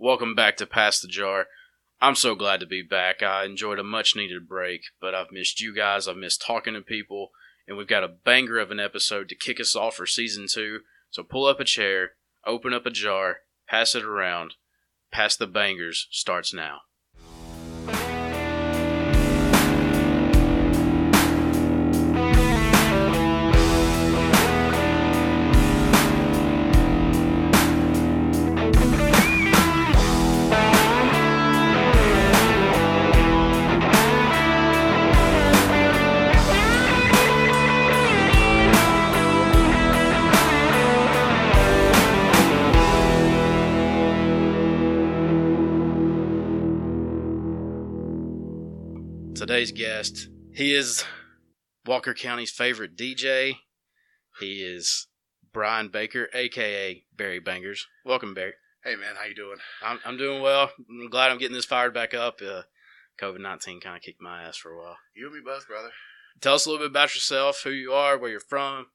Welcome back to Pass the Jar. I'm so glad to be back. I enjoyed a much needed break, but I've missed you guys. I've missed talking to people, and we've got a banger of an episode to kick us off for season two. So pull up a chair, open up a jar, pass it around. Pass the bangers starts now. Today's guest, he is Walker County's favorite DJ. He is Brian Baker, aka Barry Bangers. Welcome, Barry. Hey man, how you doing? I'm, I'm doing well. I'm glad I'm getting this fired back up. Uh, COVID 19 kind of kicked my ass for a while. You and me both, brother. Tell us a little bit about yourself, who you are, where you're from,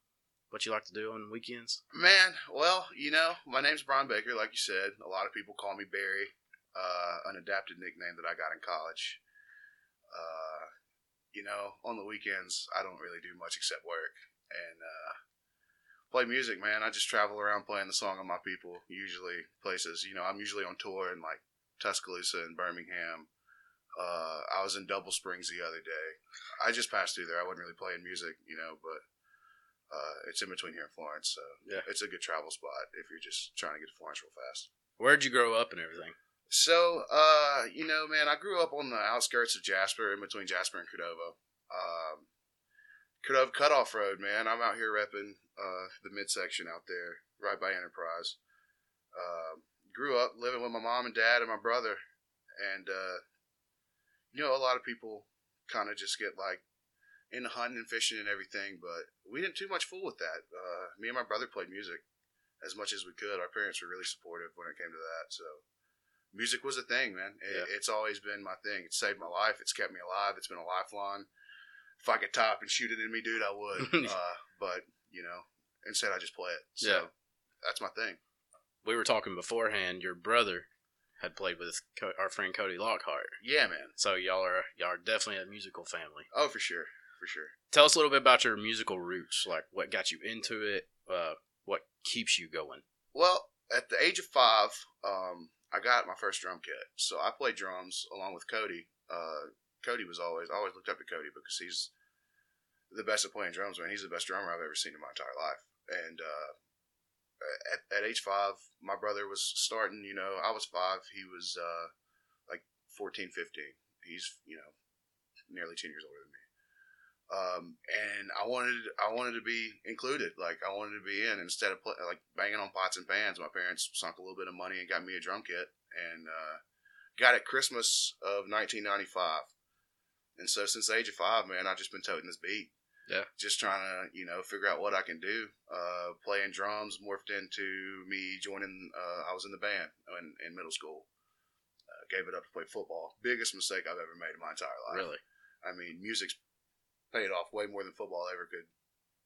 what you like to do on weekends. Man, well, you know, my name's Brian Baker, like you said. A lot of people call me Barry, uh, an adapted nickname that I got in college. Uh, you know, on the weekends, I don't really do much except work and uh, play music, man. I just travel around playing the song of my people, usually places. You know, I'm usually on tour in like Tuscaloosa and Birmingham. Uh, I was in Double Springs the other day. I just passed through there. I wasn't really playing music, you know, but uh, it's in between here and Florence, so Yeah. it's a good travel spot if you're just trying to get to Florence real fast. Where'd you grow up and everything? So, uh, you know, man, I grew up on the outskirts of Jasper, in between Jasper and Cordova. Um, Cordova Cutoff Road, man. I'm out here repping uh, the midsection out there, right by Enterprise. Um, grew up living with my mom and dad and my brother, and uh, you know, a lot of people kind of just get like into hunting and fishing and everything, but we didn't too much fool with that. Uh, me and my brother played music as much as we could. Our parents were really supportive when it came to that, so music was a thing, man. It, Yeah. It's always been my thing. It saved my life. It's kept me alive. It's been a lifeline. If I could top and shoot it in me, dude, I would. uh, but you know, instead I just play it. So Yeah. that's my thing. We were talking beforehand. Your brother had played with our friend Cody Lockhart, Yeah, man. so y'all are y'all are definitely a musical family. Oh, for sure, for sure. Tell us a little bit about your musical roots, like what got you into it, uh, what keeps you going. Well, at the age of five, um, I got my first drum kit. So I played drums along with Cody. Uh, Cody was always I always looked up to Cody because he's the best at playing drums. Man, he's the best drummer I've ever seen in my entire life. And uh, at, at age five, my brother was starting. You know, I was five. He was uh, like 14, 15. He's you know nearly ten years older. Um, and I wanted I wanted to be included. Like I wanted to be in instead of play, like banging on pots and pans. My parents sunk a little bit of money and got me a drum kit, and uh, got it Christmas of 1995. And so since the age of five, man, I've just been toting this beat. Yeah. Just trying to you know figure out what I can do. Uh, playing drums morphed into me joining. Uh, I was in the band in, in middle school. Uh, gave it up to play football. Biggest mistake I've ever made in my entire life. Really, I mean, music's paid off way more than football ever could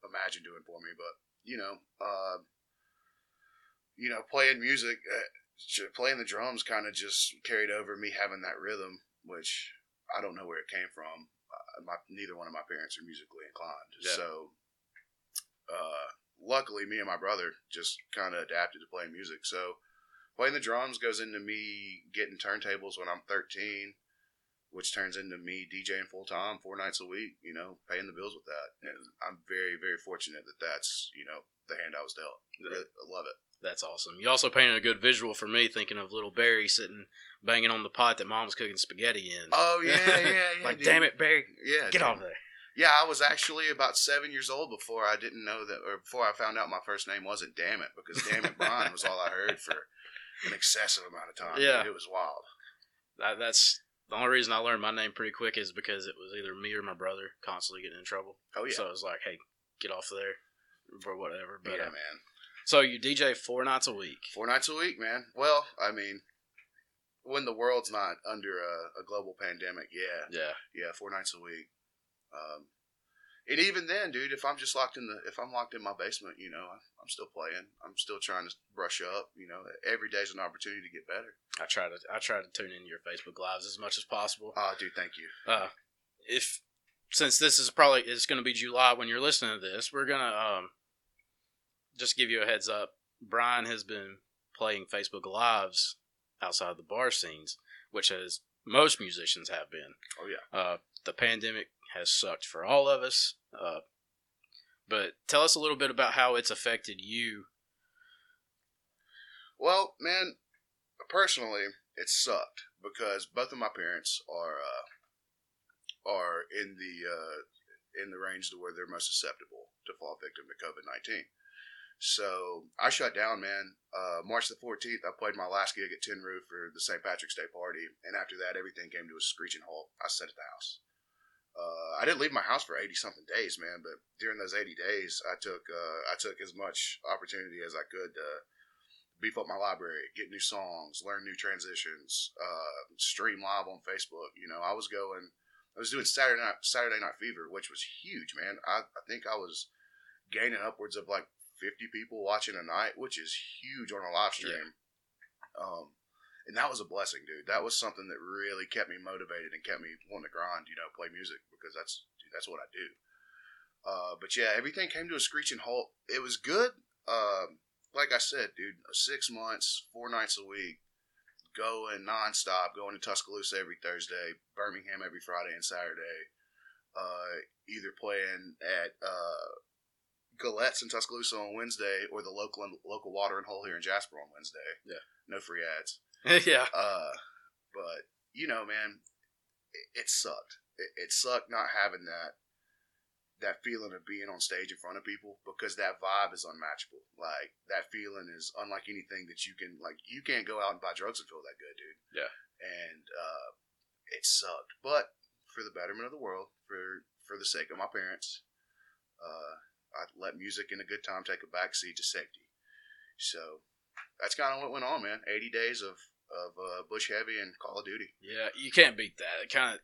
imagine doing for me. But you know, uh, you know, playing music, uh, playing the drums, kind of just carried over me having that rhythm, which I don't know where it came from. Uh, my neither one of my parents are musically inclined, Yeah. so uh, luckily, me and my brother just kind of adapted to playing music. So playing the drums goes into me getting turntables when I'm 13 which turns into me DJing full time four nights a week, you know, paying the bills with that. And I'm very, very fortunate that that's, you know, the hand I was dealt. Really, I love it. that's awesome. You also painted a good visual for me, thinking of little Barry sitting banging on the pot that Mom was cooking spaghetti in. Oh, yeah, yeah, yeah. like, dude. damn it, Barry, Yeah. get dude. off there. Yeah, I was actually about seven years old before I didn't know that, or before I found out my first name wasn't Damn It, because Damn It Brian was all I heard for an excessive amount of time. Yeah. It was wild. That, that's the only reason I learned my name pretty quick is because it was either me or my brother constantly getting in trouble. Oh, yeah. So I was like, hey, get off there or whatever. But yeah, uh, man. so you DJ four nights a week. Four nights a week, man. Well, I mean, when the world's not under a, a global pandemic, yeah. Yeah. Yeah, four nights a week. Um, And even then, dude, if I'm just locked in the if I'm locked in my basement, you know, I'm still playing. I'm still trying to brush up. You know, every day's an opportunity to get better. I try to I try to tune into your Facebook lives as much as possible. Oh, dude, thank you. Uh, if since this is probably it's going to be July when you're listening to this, we're gonna um just give you a heads up. Brian has been playing Facebook lives outside the bar scenes, which as most musicians have been. Oh yeah. Uh, the pandemic has sucked for all of us. Uh, but tell us a little bit about how it's affected you. Well, man, personally, it sucked because both of my parents are uh, are in the uh, in the range to where they're most susceptible to fall victim to COVID nineteen. So I shut down, man. Uh, March the 14th, I played my last gig at Tin Roof for the St. Patrick's Day party, and after that, everything came to a screeching halt. I sat at the house. Uh, I didn't leave my house for 80 something days, man. But during those 80 days, I took uh, I took as much opportunity as I could to beef up my library, get new songs, learn new transitions, uh, stream live on Facebook. You know, I was going, I was doing Saturday night Saturday Night Fever, which was huge, man. I, I think I was gaining upwards of like 50 people watching a night, which is huge on a live stream. Yeah. Um, and that was a blessing, dude. That was something that really kept me motivated and kept me wanting to grind, you know, play music because that's dude, that's what I do. Uh, but yeah, everything came to a screeching halt. It was good. Uh, like I said, dude, six months, four nights a week, going nonstop, going to Tuscaloosa every Thursday, Birmingham every Friday and Saturday. Uh, either playing at uh, Gallette's in Tuscaloosa on Wednesday, or the local local watering hole here in Jasper on Wednesday. Yeah, no free ads. yeah. Uh, but you know, man, it, it sucked. It, it, sucked not having that that feeling of being on stage in front of people because that vibe is unmatchable. Like that feeling is unlike anything that you can like. You can't go out and buy drugs and feel that good, dude. Yeah. And uh, it sucked, but for the betterment of the world, for for the sake of my parents, uh, I let music and a good time take a backseat to safety. So that's kind of what went on, man. 80 days of of uh, Busch Heavy and Call of Duty. Yeah, you can't beat that. It kind of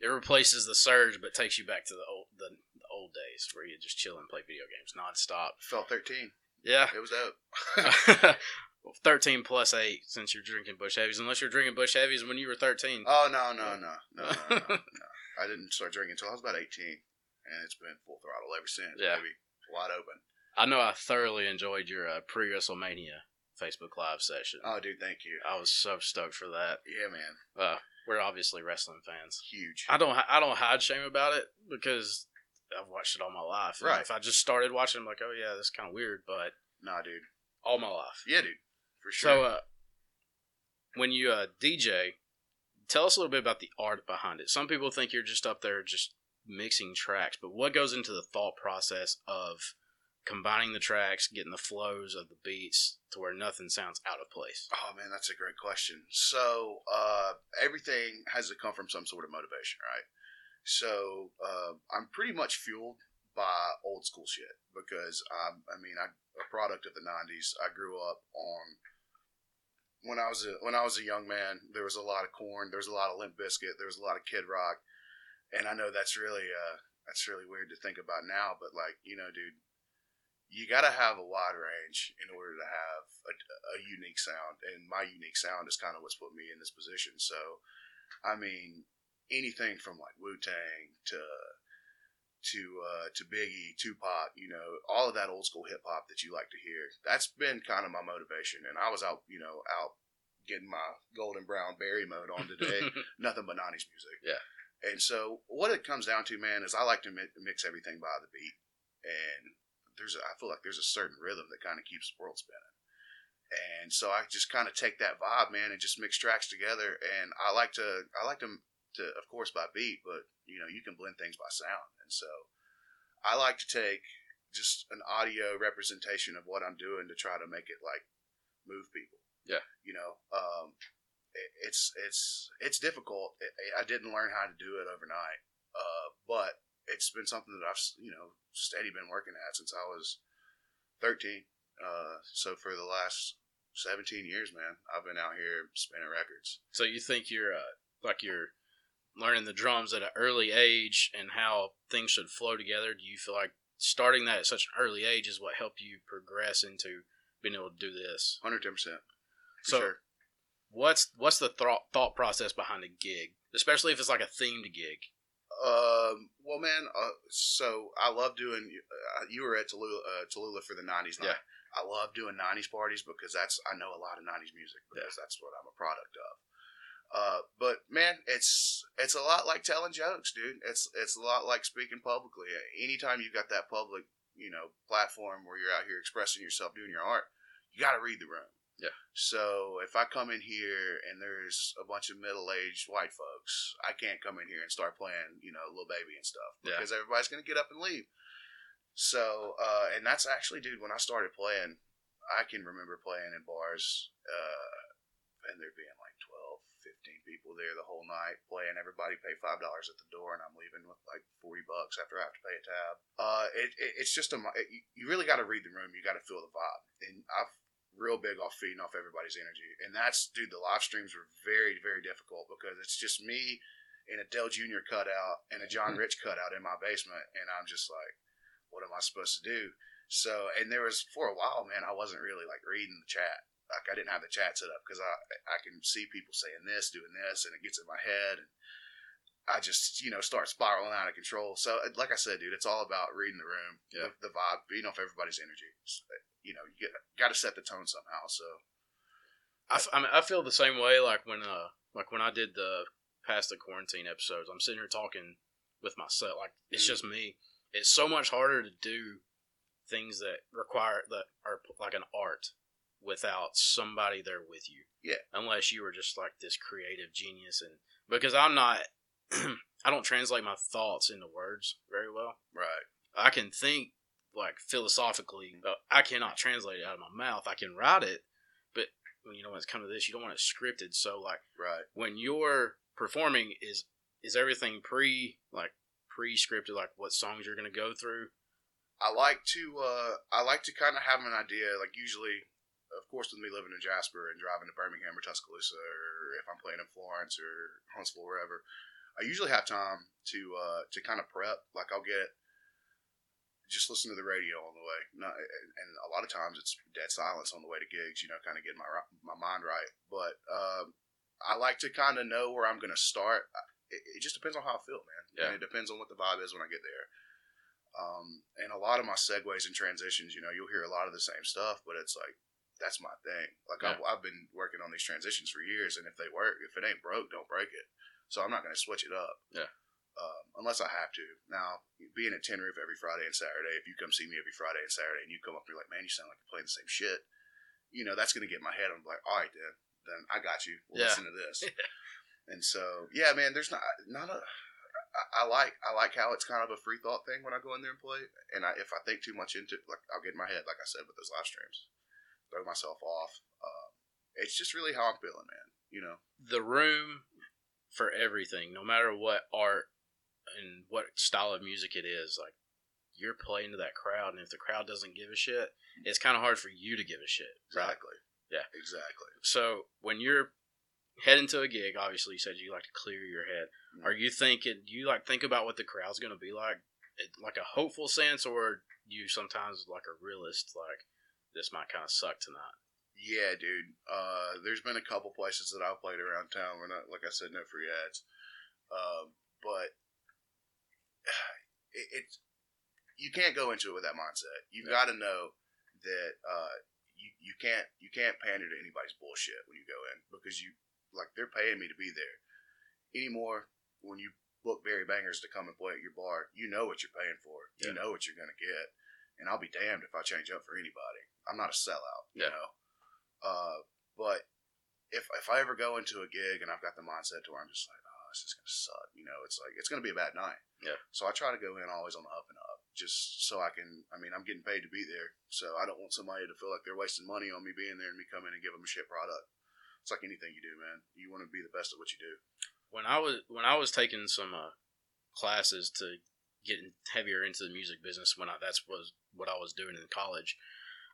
it replaces the surge, but takes you back to the old the, the old days where you just chill and play video games nonstop. Felt 13. Yeah, it was dope. 13 plus 8 since you're drinking Busch Heavies. Unless you're drinking Busch Heavies when you were 13. Oh, no, no, no. No, no, no, no. I didn't start drinking until I was about 18. And it's been full throttle ever since, yeah. baby wide open. I know I thoroughly enjoyed your uh, pre WrestleMania Facebook Live session. Oh, dude, thank you. I was so stoked for that. Yeah, man. Uh, we're obviously wrestling fans. Huge. I don't. I don't hide shame about it because I've watched it all my life. Right. if I just started watching, I'm like, oh yeah, this is kind of weird, but nah, dude. All my life. Yeah, dude. For sure. So, uh, when you uh, DJ, tell us a little bit about the art behind it. Some people think you're just up there just mixing tracks, but what goes into the thought process of combining the tracks, getting the flows of the beats to where nothing sounds out of place? Oh man, that's a great question. So uh, everything has to come from some sort of motivation, right? So uh, I'm pretty much fueled by old school shit because I'm, I mean, a product of the '90s. I grew up on when I was a when I was a young man. There was a lot of Korn. There was a lot of Limp Bizkit. There was a lot of Kid Rock and I know that's really uh that's really weird to think about now, but like you know, dude, you got to have a wide range in order to have a, a, unique sound, and my unique sound is kind of what's put me in this position. So, I mean, anything from like Wu Tang to to uh, to Biggie, Tupac, you know, all of that old school hip hop that you like to hear. That's been kind of my motivation, and I was out, you know, out getting my golden brown berry mode on today. Nothing but '90s music. Yeah. And so what it comes down to, man, is I like to mix everything by the beat, and there's a, I feel like there's a certain rhythm that kind of keeps the world spinning. And so I just kind of take that vibe, man, and just mix tracks together. And I like to I like to to of course by beat, but you know you can blend things by sound. And so I like to take just an audio representation of what I'm doing to try to make it like move people. Yeah. You know, um, it's it's it's difficult. I didn't learn how to do it overnight, uh, but it's been something that I've you know steady been working at since I was thirteen. Uh, so for the last seventeen years, man, I've been out here spinning records. So you think you're uh, like you're learning the drums at an early age and how things should flow together, do you feel like starting that at such an early age is what helped you progress into being able to do this? Hundred ten percent. So, sure. what's what's the thought thought process behind a gig, especially if it's like a themed gig? Um, well, man, uh, so I love doing. Uh, you were at Tallulah, uh, Tallulah for the '90s night. Yeah. I love doing '90s parties because that's I know a lot of '90s music because that's what I'm a product of. Uh, but man, it's it's a lot like telling jokes, dude. It's it's a lot like speaking publicly. Anytime you've got that public, you know, platform where you're out here expressing yourself, doing your art, you got to read the room. Yeah. So if I come in here and there's a bunch of middle-aged white folks, I can't come in here and start playing, you know, Lil Baby and stuff Yeah. because everybody's gonna get up and leave. So, uh, and that's actually, dude, when I started playing, I can remember playing in bars, uh, and there being like 12, 15 people there the whole night playing. Everybody pay five dollars at the door, and I'm leaving with like forty bucks after I have to pay a tab. Uh, it, it it's just a it, you really got to read the room. You got to feel the vibe, and I've real big off feeding off everybody's energy, and that's dude. The live streams were very very difficult because it's just me and a Dale Jr. cutout and a John mm-hmm. Rich cutout in my basement, and I'm just like, what am I supposed to do? So, and there was for a while, man, I wasn't really like reading the chat. Like I didn't have the chat set up because I I can see people saying this, doing this, and it gets in my head, and I just you know start spiraling out of control. So, like I said, dude, it's all about reading the room, Yeah. the, the vibe, feeding off everybody's energy. You know, you got to set the tone somehow. So, I, f- I, mean, I feel the same way. Like when uh, like when I did the past the quarantine episodes, I'm sitting here talking with myself. Like it's Mhm. just me. It's so much harder to do things that require that are like an art without somebody there with you. Yeah. Unless you were just like this creative genius, and because I'm not, I don't translate my thoughts into words very well. right, I can think like philosophically, but I cannot translate it out of my mouth. I can write it, but when you know when it's come to this, you don't want it scripted. So like right. when you're performing, is is everything pre like pre scripted, like what songs you're gonna go through? I like to uh, I like to kind of have an idea. Like usually, of course, with me living in Jasper and driving to Birmingham or Tuscaloosa, or if I'm playing in Florence or Huntsville, wherever, I usually have time to uh, to kind of prep. Like I'll get just listen to the radio on the way. Not, and a lot of times it's dead silence on the way to gigs. You know, kind of getting my my mind right. But um, I like to kind of know where I'm going to start. It, it just depends on how I feel, man. Yeah. And it depends on what the vibe is when I get there. Um, and a lot of my segues and transitions, you know, you'll hear a lot of the same stuff, but it's like that's my thing. Like I've, I've been working on these transitions for years, and if they work, if it ain't broke, don't break it. So I'm not going to switch it up. Yeah. Um, unless I have to. Now, being at Tin Roof every Friday and Saturday, if you come see me every Friday and Saturday, and you come up and you're like, "Man, you sound like you're playing the same shit," you know, that's going to get in my head. I'm like, "All right, then, then I got you. We'll Yeah. listen to this." and so, yeah, man, there's not not a I, I like I like how it's kind of a free thought thing when I go in there and play. And I, if I think too much into it, like I'll get in my head, like I said with those live streams, throw myself off. Um, it's just really how I'm feeling, man. You know, The room for everything, no matter what art and what style of music it is, like you're playing to that crowd, and if the crowd doesn't give a shit, it's kind of hard for you to give a shit. right? exactly. Yeah. exactly. So when you're heading to a gig, obviously you said you like to clear your head. Mhm. Are you thinking? Do you like think about what the crowd's going to be like, like a hopeful sense, or you sometimes like a realist, like this might kind of suck tonight? Yeah, dude. Uh, there's been a couple places that I've played around town. We're not, like I said, no free ads. Um, but it, it's you can't go into it with that mindset. You've got to know that uh, you you can't you can't pander to anybody's bullshit when you go in because you like they're paying me to be there. Anymore, when you book Barry Bangers to come and play at your bar, you know what you're paying for. You Yeah. know what you're gonna get, and I'll be damned if I change up for anybody. I'm not a sellout, you Yeah. know. Uh, but if if I ever go into a gig and I've got the mindset to where I'm just like, oh, this is gonna suck, you know, it's like it's gonna be a bad night. Yeah. So I try to go in always on the up and up, just so I can. I mean, I'm getting paid to be there, so I don't want somebody to feel like they're wasting money on me being there and me coming and give them a shit product. It's like anything you do, man. You want to be the best at what you do. When I was when I was taking some uh, classes to get heavier into the music business, when I that's was what I was doing in college,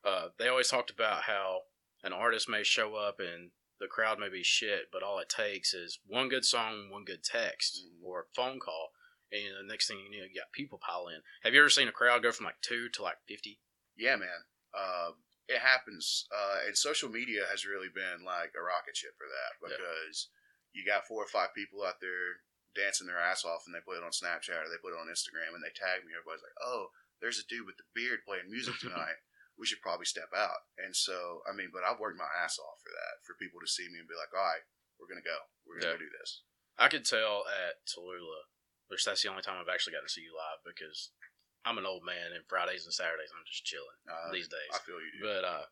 uh, they always talked about how an artist may show up and the crowd may be shit, but all it takes is one good song, one good text, Mhm. or a phone call, and you know, the next thing you know, you got people pile in. Have you ever seen a crowd go from like two to like fifty? Yeah, man. Um, it happens, uh, and social media has really been like a rocket ship for that Yeah. because you got four or five people out there dancing their ass off, and they put it on Snapchat or they put it on Instagram, and they tag me. Everybody's like, "Oh, there's a dude with the beard playing music tonight. We should probably step out." And so, I mean, but I've worked my ass off for that, for people to see me and be like, "All right, we're gonna go. We're gonna Yeah. go do this." I could tell at Tallulah, which that's the only time I've actually got to see you live because I'm an old man, and Fridays and Saturdays I'm just chilling Uh, these days. I feel you, dude. But uh,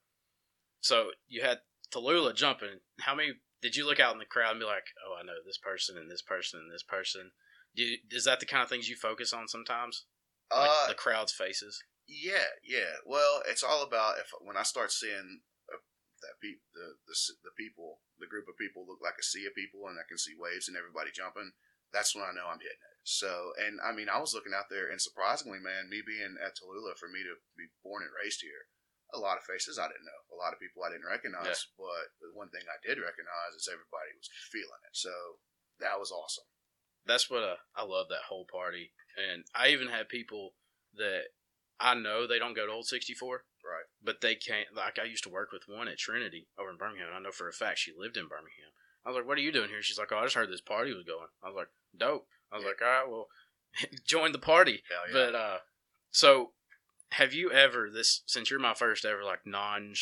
so you had Tallulah jumping. How many did you look out in the crowd and be like, "Oh, I know this person and this person and this person"? Do is that the kind of things you focus on sometimes? Like uh, the crowd's faces. Yeah, yeah. Well, it's all about if when I start seeing uh, that pe- the, the the people, the group of people look like a sea of people, and I can see waves and everybody jumping. That's when I know I'm hitting it. So, and I mean, I was looking out there, and surprisingly, man, me being at Tallulah, for me to be born and raised here, a lot of faces I didn't know, a lot of people I didn't recognize. But the one thing I did recognize is everybody was feeling it. So that was awesome. That's what uh, I love that whole party. And I even had people that I know they don't go to Old 64, Right. but they can't. Like I used to work with one at Trinity over in Birmingham. And I know for a fact she lived in Birmingham. I was like, "What are you doing here?" She's like, "Oh, I just heard this party was going." I was like, "Dope." I was Yeah. like, "All right, well, join the party." Yeah. But uh, so have you ever this since you're my first ever like non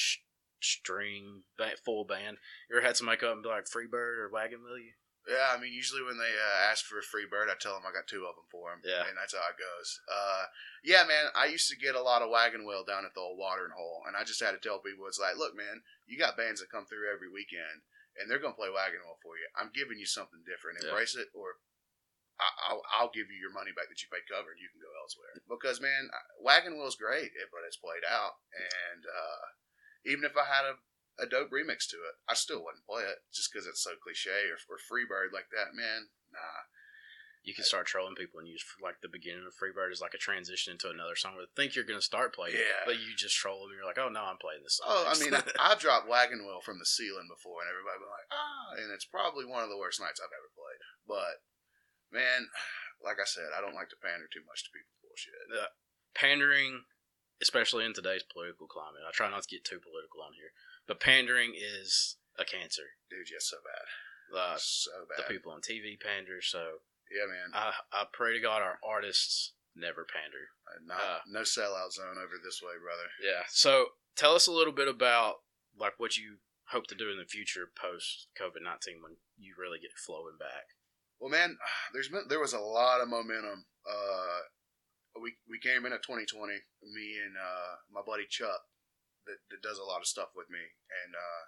string full band? You ever had somebody come up and be like Freebird or Wagon Wheel you? Yeah, I mean, usually when they uh, ask for a free bird, I tell them I got two of them for them. Yeah. and that's how it goes. Uh, yeah, man, I used to get a lot of wagon wheel down at the old watering hole, and I just had to tell people, it's like, look, man, you got bands that come through every weekend, and they're gonna play wagon wheel for you. I'm giving you something different. Yeah. Embrace it, or I- I'll, I'll give you your money back that you paid cover, and you can go elsewhere. Because man, wagon wheel's great, eh, but it's played out, and uh, even if I had a a dope remix to it, I still wouldn't play it just because it's so cliche or, or Freebird like that, man. Nah, You can start trolling people and use like the beginning of Freebird as like a transition into another song. But think you're gonna start playing, it, Yeah. but you just troll them. You're like, oh no, I'm playing this song. Oh, I mean, I, I dropped Wagon Wheel from the ceiling before, and everybody been like, ah, and it's probably one of the worst nights I've ever played. But man, like I said, I don't like to pander too much to people's bullshit. pandering, especially in today's political climate. I try not to get too political on here, but pandering is a cancer. Dude, yeah, so bad, Uh, so bad. the people on TV pander, so Yeah, man, I I pray to God our artists never pander. Uh, not, uh, no sellout zone over this way, brother. Yeah. So tell us a little bit about like what you hope to do in the future post COVID nineteen when you really get flowing back. Well, man, there's been there was a lot of momentum. Uh, we we came in at 2020. Me and uh, my buddy Chuck, that, that does a lot of stuff with me, and uh,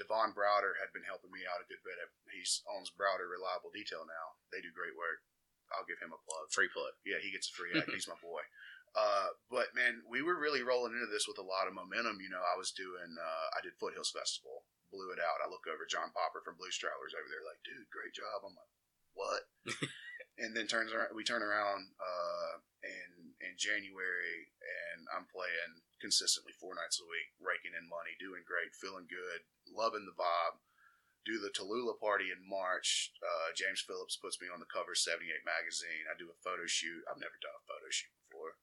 Devon Browder had been helping me out a good bit. He owns Browder Reliable Detail now. They do great work. I'll give him a plug. Free plug. Yeah, he gets a free act. He's my boy. Uh, but man, we were really rolling into this with a lot of momentum. You know, I was doing, uh, I did Foothills Festival, blew it out. I look over John Popper from Blues Traveler over there, like, dude, great job. I'm like, what? and then turns around, we turn around uh, in in January, and I'm playing consistently four nights a week, raking in money, doing great, feeling good, loving the vibe. Do the Tallulah party in March. Uh, James Phillips puts me on the cover of 78 magazine. I do a photo shoot. I've never done a photo shoot before.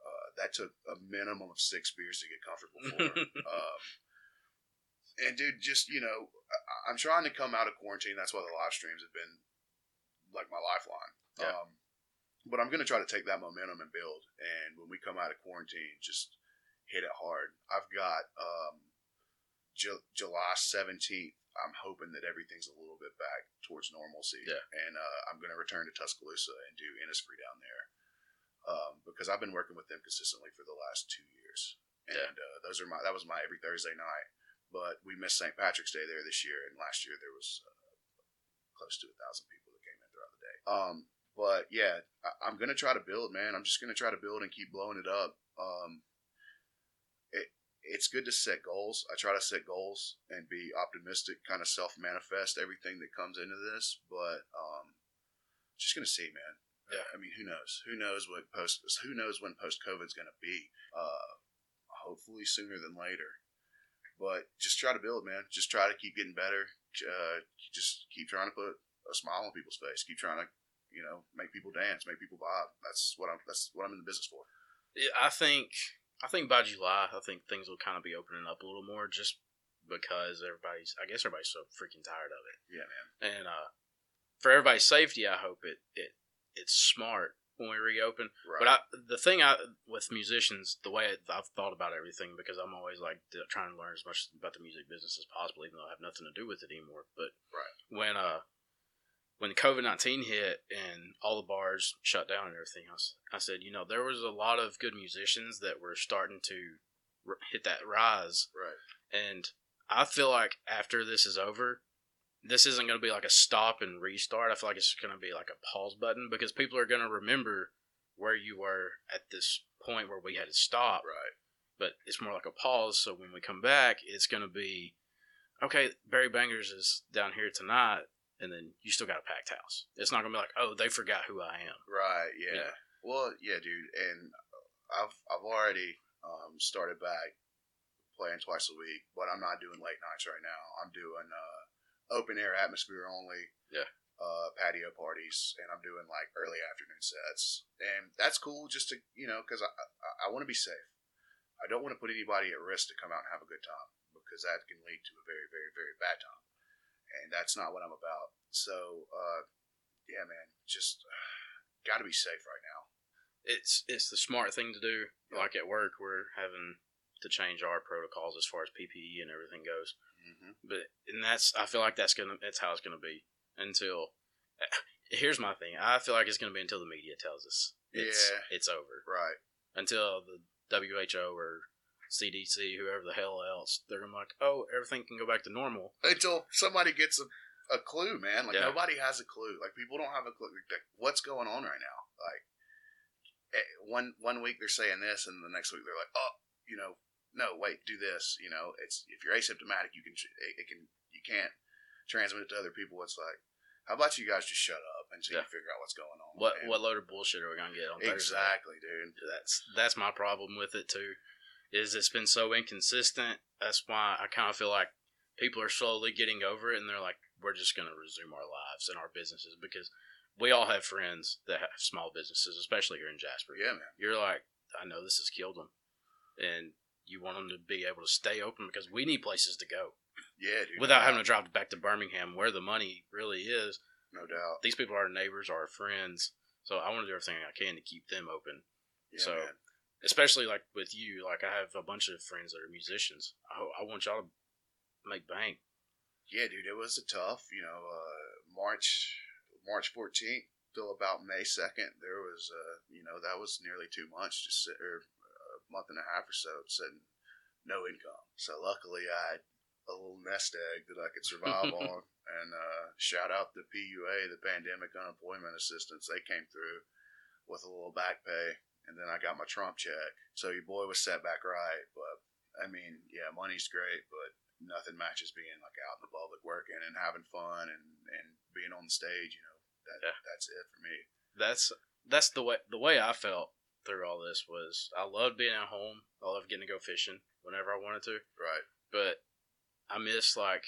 Uh, that took a minimum of six beers to get comfortable for. um, and dude, just you know, I- I'm trying to come out of quarantine. That's why the live streams have been like my lifeline. Yeah. Um, but I'm gonna try to take that momentum and build. And when we come out of quarantine, just hit it hard. I've got um, Ju- July 17th. I'm hoping that everything's a little bit back towards normalcy. Yeah. And uh, I'm gonna return to Tuscaloosa and do Innisfree down there. Um, because I've been working with them consistently for the last two years, Yeah. and uh, those are my that was my every Thursday night but we missed St. Patrick's Day there this year, and last year there was uh, close to a thousand people that came in throughout the day. Um, but yeah, I, I'm gonna try to build, man. I'm just gonna try to build and keep blowing it up. Um, it it's good to set goals. I try to set goals and be optimistic, kind of self manifest everything that comes into this. But um, just gonna see, man. Yeah. I mean, who knows? Who knows what post? Who knows when post COVID's gonna be? Uh, hopefully sooner than later. But just try to build, man. Just try to keep getting better. Uh, just keep trying to put a smile on people's face. Keep trying to, you know, make people dance, make people vibe. That's what I'm. That's what I'm in the business for. Yeah, I think I think by July, I think things will kind of be opening up a little more, just because everybody's. I guess everybody's so freaking tired of it. Yeah, man. And uh, for everybody's safety, I hope it it it's smart when we reopen. Right. But I, the thing I with musicians, the way I've thought about everything, because I'm always like trying to learn as much about the music business as possible, even though I have nothing to do with it anymore. But Right. when uh when COVID nineteen hit and all the bars shut down and everything else, I said, you know, there was a lot of good musicians that were starting to r- hit that rise, right. and I feel like after this is over, this isn't going to be like a stop and restart. I feel like it's going to be like a pause button because people are going to remember where you were at this point where we had to stop. Right. But it's more like a pause. So when we come back, it's going to be okay. Barry Bangers is down here tonight, and then you still got a packed house. It's not going to be like, oh, they forgot who I am. Right. Yeah. Yeah. Well, yeah, dude. And I've I've already um, started back playing twice a week, but I'm not doing late nights right now. I'm doing uh, open air atmosphere only. Yeah. Uh, patio parties, and I'm doing like early afternoon sets, and that's cool. Just to you know, because I I, I want to be safe. I don't want to put anybody at risk to come out and have a good time because that can lead to a very very very bad time, and that's not what I'm about. So, uh, yeah, man, just got to be safe right now. It's it's the smart thing to do. Like at work, we're having to change our protocols as far as PPE and everything goes. Mm-hmm. but and that's I feel like that's gonna that's how it's gonna be until. Here's my thing. I feel like it's gonna be until the media tells us it's Yeah. it's over. Right. Until the WHO or CDC, whoever the hell else, they're gonna be like, oh, everything can go back to normal. Until somebody gets a, a clue, man. Like Yeah. nobody has a clue. Like people don't have a clue. Like, what's going on right now? Like eh, one one week they're saying this, and the next week they're like, oh, you know, no, wait, do this. You know, it's if you're asymptomatic, you can it, it can you can't transmit it to other people. It's like, how about you guys just shut up until Yeah. you figure out what's going on? What And- what load of bullshit are we gonna get on Thursday? exactly, dude? that's that's my problem with it too. Is it's been so inconsistent. That's why I kind of feel like people are slowly getting over it, and they're like, we're just going to resume our lives and our businesses because we all have friends that have small businesses, especially here in Jasper. Yeah, man. You're like, I know this has killed them, and you want them to be able to stay open because we need places to go Yeah, dude. without no having to drive back to Birmingham, where the money really is. no doubt. These people are our neighbors, our friends, so I want to do everything I can to keep them open Yeah, so- man. Especially like with you, like I have a bunch of friends that are musicians. I, I want y'all to make bank. Yeah, dude, it was a tough. You know, uh, March March fourteenth till about May second, there was, uh, you know, that was nearly two months, just sit, or a month and a half or so, sitting no income. So luckily, I had a little nest egg that I could survive on. And uh, shout out the PUA, the Pandemic Unemployment Assistance. They came through with a little back pay, and then I got my Trump check. So your boy was set back right. But I mean, yeah, money's great, but nothing matches being like out in the public working and having fun and, and being on the stage. You know, that Yeah. that's it for me. That's that's the way the way I felt through all this was I loved being at home. I loved getting to go fishing whenever I wanted to, Right. but I miss like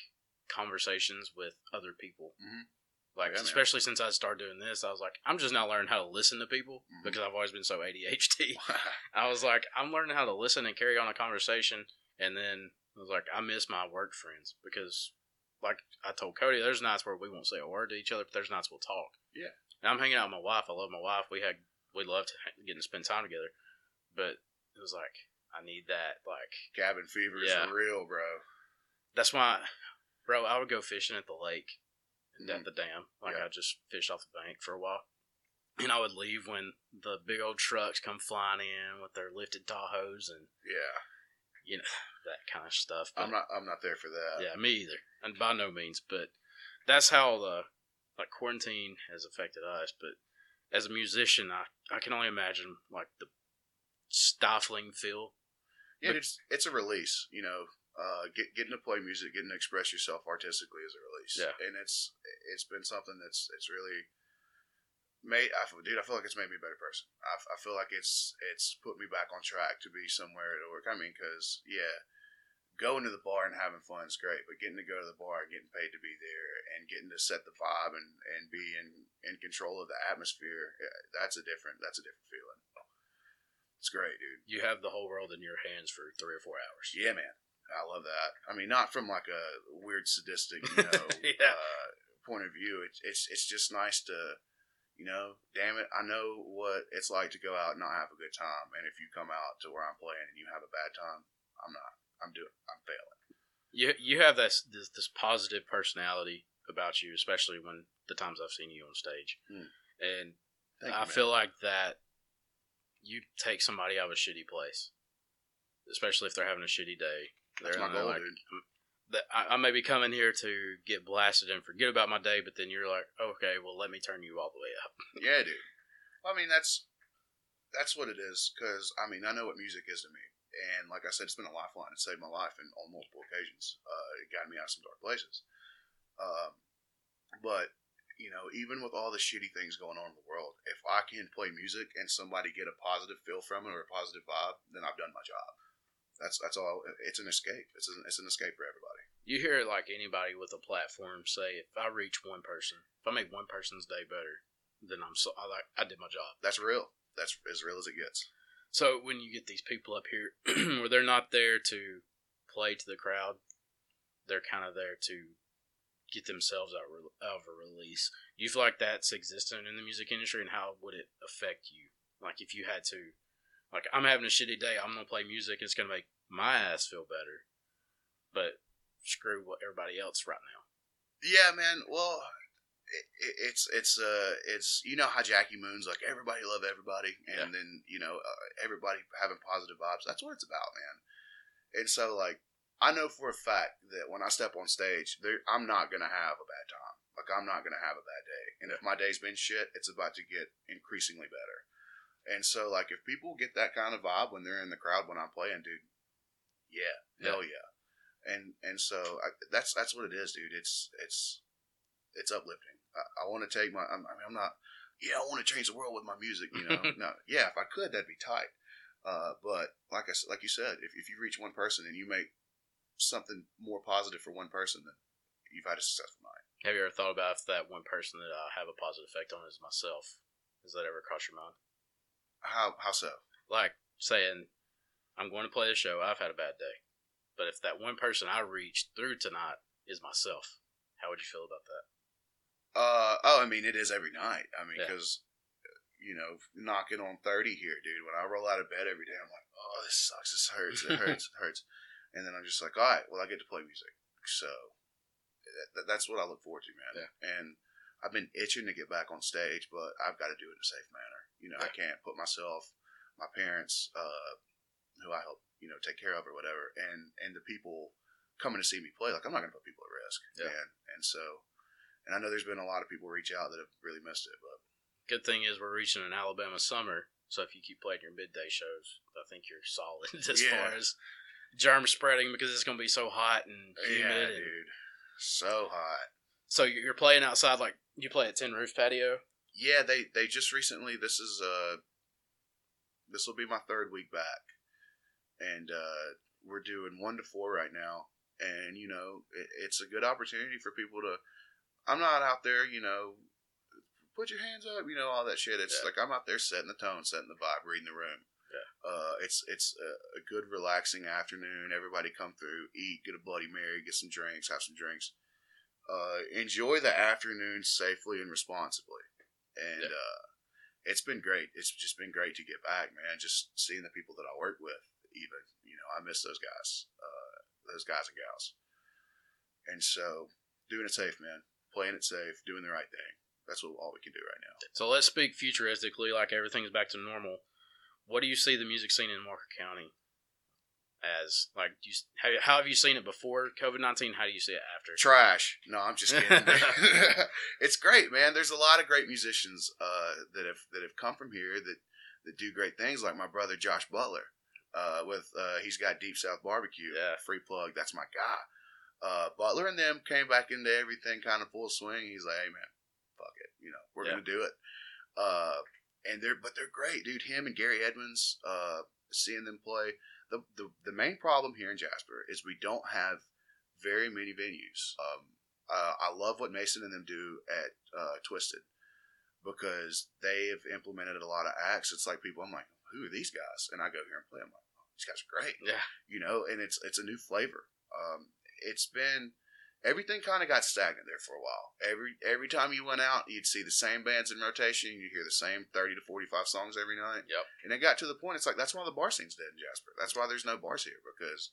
conversations with other people. Mhm. Like Yeah, man. especially since I started doing this, I was like, I'm just now learning how to listen to people Mhm. because I've always been so ADHD. I was like, I'm learning how to listen and carry on a conversation. And then I was like, I miss my work friends because, like I told Cody, there's nights where we won't say a word to each other, but there's nights we'll talk. Yeah. And I'm hanging out with my wife. I love my wife. We had we loved getting to spend time together, but it was like I need that. Like Cabin fever is Yeah. real, bro. that's why, bro. I would go fishing at the lake at mm-hmm. the dam. Like Yeah. I just fished off the bank for a while. And I would leave when the big old trucks come flying in with their lifted Tahoes and Yeah, you know that kind of stuff. I'm not. I'm not there for that. yeah, me either, and by no means. But that's how the like quarantine has affected us. But as a musician, I I can only imagine like the stifling feel. Yeah, But- it's it's a release. You know, uh, get, getting to play music, getting to express yourself artistically is a release. Yeah. and it's it's been something that's it's really made. I feel, dude, I feel like it's made me a better person. I feel like it's it's put me back on track to be somewhere at work. I mean, because yeah, going to the bar and having fun is great, but getting to go to the bar, getting paid to be there, and getting to set the vibe and, and be in, in control of the atmosphere, yeah, that's a different that's a different feeling. It's great, dude. You have the whole world in your hands for three or four hours. Yeah, man. I love that. I mean, not from like a weird sadistic, you know, Yeah. uh, point of view. It's it's it's just nice to, you know, damn it, I know what it's like to go out and not have a good time. And if you come out to where I'm playing and you have a bad time, I'm not. I'm doing. I'm failing. You you have this this, this positive personality about you, especially when the times I've seen you on stage, Hmm. and Thank I you, feel like that you take somebody out of a shitty place, especially if they're having a shitty day. That's my goal, like, dude. I, I may be coming here to get blasted and forget about my day, but then you're like, okay, well, let me turn you all the way up. Yeah, dude. I mean, that's that's what it is. Because I mean, I know what music is to me, and like I said, it's been a lifeline. It saved my life in, on multiple occasions. Uh, it got me out of some dark places. Um, but you know, even with all the shitty things going on in the world, if I can play music and somebody get a positive feel from it or a positive vibe, then I've done my job. That's that's all. It's an escape. It's an, it's an escape for everybody. You hear it like anybody with a platform say, if I reach one person, if I make one person's day better, then I'm so I like I did my job. That's real. That's as real as it gets. So when you get these people up here where they're not there to play to the crowd, they're kind of there to get themselves out, of a release. Do you feel like that's existent in the music industry, and how would it affect you? Like if you had to, like I'm having a shitty day, I'm gonna play music. It's gonna make my ass feel better, but screw what everybody else right now. Yeah, man. Well, it, it, it's it's uh it's you know how Jackie Moon's like everybody love everybody, and then you know uh, everybody having positive vibes. That's what it's about, man. And so like I know for a fact that when I step on stage, there I'm not gonna have a bad time. Like I'm not gonna have a bad day, and if my day's been shit, it's about to get increasingly better. And so like if people get that kind of vibe when they're in the crowd when I'm playing, dude, yeah, hell yeah. And and so I, that's that's what it is, dude. It's it's it's uplifting. I, I want to take my. I'm, I mean, I'm not. Yeah, I want to change the world with my music. You know, no. Yeah, if I could, that'd be tight. Uh, but like I like you said, if if you reach one person and you make something more positive for one person, then you've had a successful night. Have you ever thought about if that one person that I have a positive effect on is myself? Has that ever crossed your mind? How how so? Like saying, I'm going to play the show. I've had a bad day, but if that one person I reached through tonight is myself, how would you feel about that? Uh oh, I mean it is every night. I mean Yeah. because you know knocking on thirty here, dude. When I roll out of bed every day, I'm like, oh, this sucks. This hurts. It hurts. it hurts. And then I'm just like, all right, well, I get to play music, so that, that's what I look forward to, man. Yeah. And I've been itching to get back on stage, but I've got to do it in a safe manner. You know, I can't put myself, my parents, uh, who I help, you know, take care of or whatever, and and the people coming to see me play. Like I'm not going to put people at risk. Yeah. And and so, and I know there's been a lot of people reach out that have really missed it, but Good thing is we're reaching an Alabama summer, so if you keep playing your midday shows, I think you're solid as Yeah. far as germ spreading because it's going to be so hot and humid. yeah, and- dude, so hot. So you're you're playing outside, like you play at Tin Roof Patio. Yeah, they they just recently. This is uh, this will be my third week back, and uh, we're doing one to four right now. And you know, it, it's a good opportunity for people to. I'm not out there, you know, put your hands up, you know, all that shit. It's Yeah. like I'm out there setting the tone, setting the vibe, reading the room. Yeah. Uh, it's it's a, a good relaxing afternoon. Everybody come through, eat, get a Bloody Mary, get some drinks, have some drinks. Uh, enjoy the afternoon safely and responsibly. And Yeah. uh, it's been great. It's just been great to get back, man. Just seeing the people that I work with, even you know, I miss those guys, uh, those guys and gals. And so, doing it safe, man. Playing it safe, doing the right thing. That's what all we can do right now. So let's speak futuristically, like everything's back to normal. What do you see the music scene in Walker County as? Like, do you, how, how have you seen it before COVID nineteen? How do you see it after? Trash. No, I'm just kidding. it's great, man. There's a lot of great musicians uh, that have that have come from here that that do great things, like my brother Josh Butler. Uh, with uh, he's got Deep South Barbecue. Yeah. Free plug. That's my guy. Uh, Butler and them came back into everything kind of full swing. He's like, hey man, fuck it. You know, we're Yeah. gonna do it. Uh, and they're but they're great, dude. Him and Gary Edmonds. Uh, seeing them play. The, the the main problem here in Jasper is we don't have very many venues. Um, uh, I love what Mason and them do at uh, Twisted because they have implemented a lot of acts. It's like people, I'm like, who are these guys? And I go here and play. I'm like, oh, these guys are great. Yeah. You know, and it's it's a new flavor. Um, it's been everything kind of got stagnant there for a while. Every every time you went out, you'd see the same bands in rotation. You'd hear the same thirty to forty five songs every night. Yep. And it got to the point. It's like that's why the bar scene's dead in Jasper. That's why there's no bars here because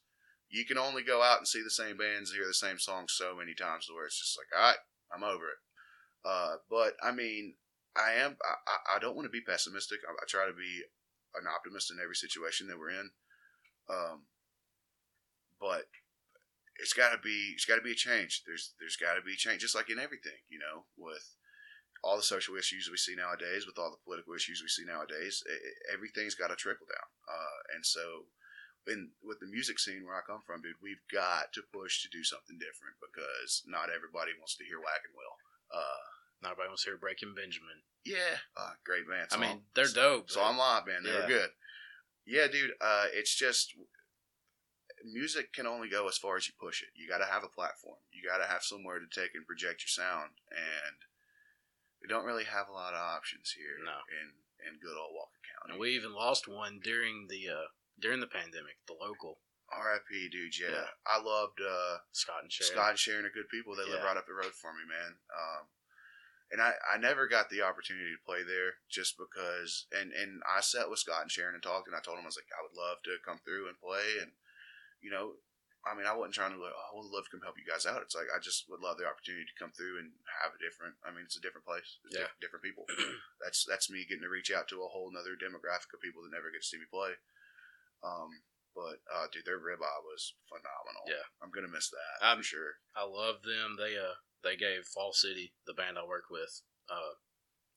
you can only go out and see the same bands, hear the same songs so many times to where it's just like, all right, I'm over it. Uh, but I mean, I am. I, I don't want to be pessimistic. I, I, try to be an optimist in every situation that we're in. Um, but it's got to be. It's got to be a change. There's. There's got to be a change, just like in everything, you know, with all the social issues we see nowadays, with all the political issues we see nowadays. It, everything's got to trickle down. Uh, and so in with the music scene where I come from, dude, we've got to push to do something different because not everybody wants to hear Wagon Wheel. Uh, not everybody wants to hear Breaking Benjamin. Yeah, uh, great band. I mean, they're dope. So I'm live, man. They yeah. good. Yeah, dude. Uh, it's just music can only go as far as you push it. You got to have a platform. You got to have somewhere to take and project your sound, and we don't really have a lot of options here. No. in in good old Walker County. And we even lost one during the uh, during the pandemic, the local. R.I.P. dude. Yeah, yeah. I loved uh, Scott and Sharon. Scott and Sharon are good people. They yeah. live right up the road for me, man. Um, and I, I never got the opportunity to play there just because. And and I sat with Scott and Sharon and talked, and I told them I was like, I would love to come through and play, and you know. I mean, I wasn't trying to like, oh, I would love to come help you guys out. It's like I just would love the opportunity to come through and have a different. I mean, it's a different place. It's yeah. different, different people. that's that's me getting to reach out to a whole other demographic of people that never get to see me play. Um, but uh, dude, their ribeye was phenomenal. Yeah, I'm gonna miss that I'm, sure. I love them. They uh they gave Fall City, the band I work with, uh,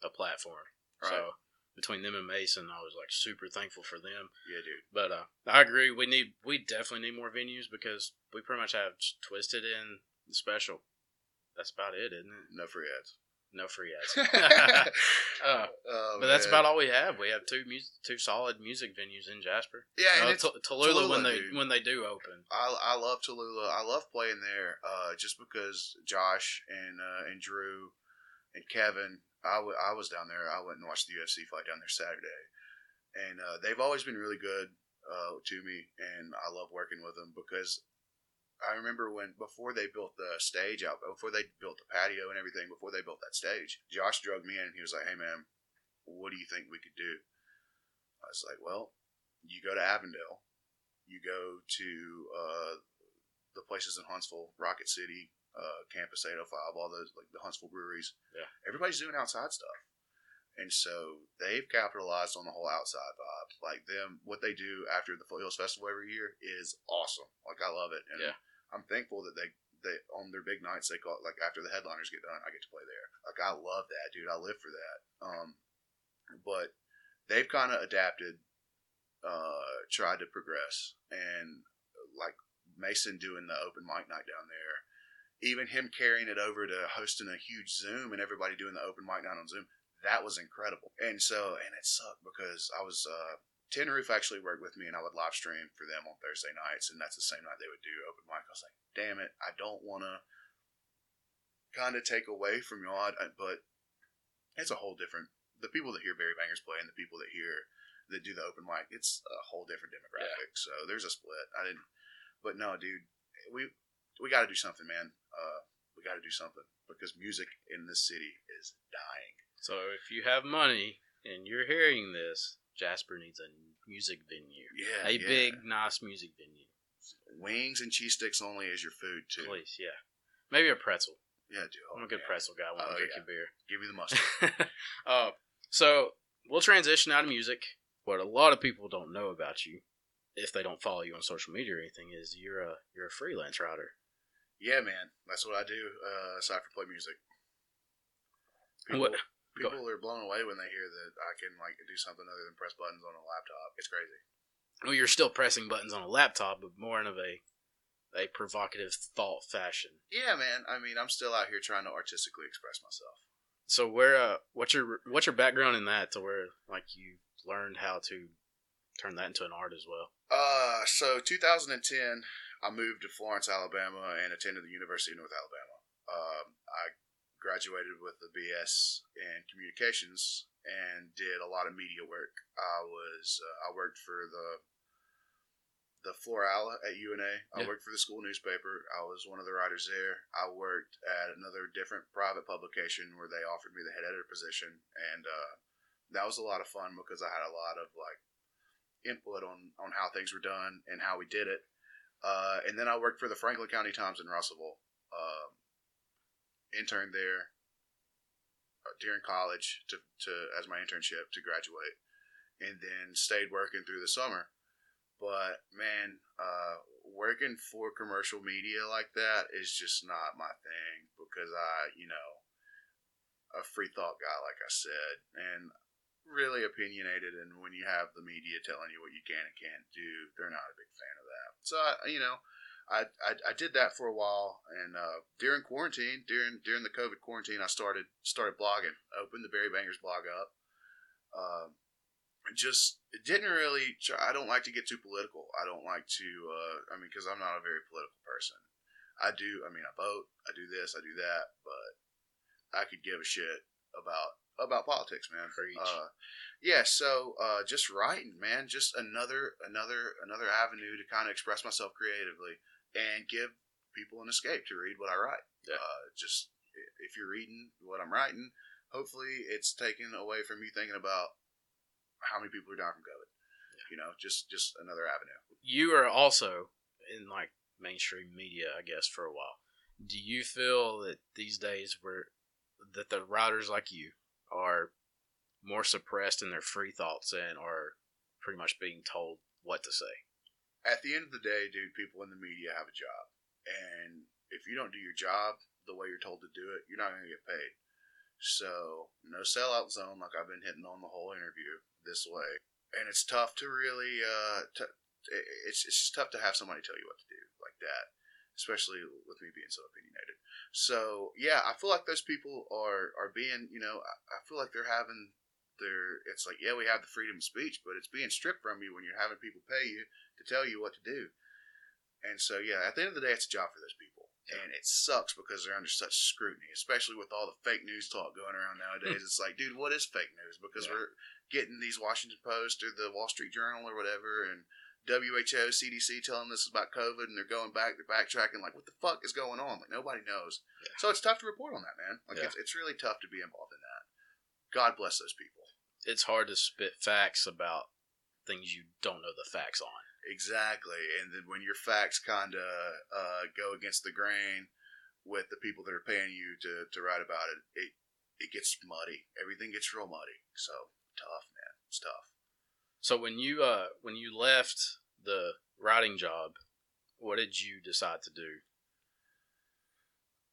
a platform. Right. So between them and Mason, I was like super thankful for them. Yeah, dude. But uh, I agree. We need we definitely need more venues because we pretty much have Twisted in the special. That's about it, isn't it? No free ads. No free ads. uh, oh, but that's about all we have. We have two music, two solid music venues in Jasper. Yeah, and uh, it's T- Tallulah, when they dude. when they do open. I, I love Tallulah. I love playing there. Uh, just because Josh and uh, and Drew and Kevin, I, w- I was down there. I went and watched the UFC fight down there Saturday, and uh, they've always been really good uh, to me, and I love working with them because I remember when before they built the stage out, before they built the patio and everything, before they built that stage, Josh drug me in and he was like, "Hey man, what do you think we could do?" I was like, "Well, you go to Avondale, you go to uh, the places in Huntsville, Rocket City, uh, Campus 805, all those like the Huntsville breweries. Yeah, everybody's doing outside stuff." And so they've capitalized on the whole outside vibe. Like them, what they do after the Foothills Festival every year is awesome. Like I love it. And yeah. I'm thankful that they they on their big nights they call it, like after the headliners get done, I get to play there. Like I love that, dude. I live for that. Um, but they've kind of adapted, uh, tried to progress, and like Mason doing the open mic night down there, even him carrying it over to hosting a huge Zoom and everybody doing the open mic night on Zoom. That was incredible. And so, and it sucked because I was uh, Tin Roof actually worked with me, and I would live stream for them on Thursday nights, and that's the same night they would do open mic. I was like, damn it, I don't want to kind of take away from y'all, but it's a whole different. The people that hear Barry Bangers play and the people that hear that do the open mic, it's a whole different demographic. Yeah. So there's a split. I didn't, but no, dude, we we got to do something, man. Uh, we got to do something because music in this city is dying. So if you have money and you're hearing this, Jasper needs a music venue. Yeah, a yeah. big, nice music venue. Wings and cheese sticks only as your food too. Please, yeah. Maybe a pretzel. Yeah, dude. I'm a good yeah. pretzel guy when oh, I drink yeah. beer. Give me the mustard. uh, so we'll transition out of music. What a lot of people don't know about you, if they don't follow you on social media or anything, is you're a you're a freelance writer. Yeah, man. That's what I do. Uh, aside from play music. People, what people are blown away when they hear that I can like do something other than press buttons on a laptop. It's crazy. Well, you're still pressing buttons on a laptop, but more in of a a provocative thought fashion. Yeah, man. I mean, I'm still out here trying to artistically express myself. So where uh, what's your what's your background in that to where like you learned how to turn that into an art as well? Uh, so 2010, I moved to Florence, Alabama, and attended the University of North Alabama. Um, I graduated with a BS in communications and did a lot of media work. I was uh, I worked for the the Flor-Ala at UNA. I Yeah. worked for the school newspaper. I was one of the writers there. I worked at another different private publication where they offered me the head editor position, and uh, that was a lot of fun because I had a lot of like input on on how things were done and how we did it. Uh, and then I worked for the Franklin County Times in Russellville. Um, interned there uh, during college to, to as my internship to graduate, and then stayed working through the summer. But man, uh, working for commercial media like that is just not my thing because I, you know, a free thought guy, like I said, and really opinionated. And when you have the media telling you what you can and can't do, they're not a big fan of that. So, I, you know, I, I, I did that for a while, and uh, during quarantine, during during the COVID quarantine, I started started blogging. Opened the Barry Bangers blog up. Um, just didn't really. try- I don't like to get too political. I don't like to. Uh, I mean, because I'm not a very political person. I do. I mean, I vote. I do this. I do that. But I could give a shit about about politics, man. Uh, yeah. So uh, just writing, man. Just another another another avenue to kind of express myself creatively and give people an escape to read what I write. Yeah. Uh, just if you're reading what I'm writing, hopefully it's taken away from you thinking about how many people are dying from COVID. You know, just just another avenue. You are also in like mainstream media, I guess, for a while. Do you feel that these days where that the writers like you are more suppressed in their free thoughts and are pretty much being told what to say? At the end of the day, dude, people in the media have a job, and if you don't do your job the way you're told to do it, you're not going to get paid. So no sellout zone, like I've been hitting on the whole interview this way, and it's tough to really. Uh, t- it's it's just tough to have somebody tell you what to do like that, especially with me being so opinionated. So yeah, I feel like those people are are being, you know, I, I feel like they're having their. It's like yeah, we have the freedom of speech, but it's being stripped from you when you're having people pay you to tell you what to do. And so yeah, at the end of the day, it's a job for those people. And it sucks because they're under such scrutiny, especially with all the fake news talk going around nowadays. it's like, dude, what is fake news? Because Yeah. we're getting these Washington Post or the Wall Street Journal or whatever, and WHO, CDC telling us about COVID, and they're going back, they're backtracking. Like, what the fuck is going on? Like, nobody knows. Yeah. So it's tough to report on that, man. Like, Yeah. it's, it's really tough to be involved in that. God bless those people. It's hard to spit facts about things you don't know the facts on. Exactly. And then when your facts kind of uh, go against the grain with the people that are paying you to, to write about it, it it gets muddy. Everything gets real muddy. So tough, man. It's tough. So when you uh when you left the writing job, what did you decide to do?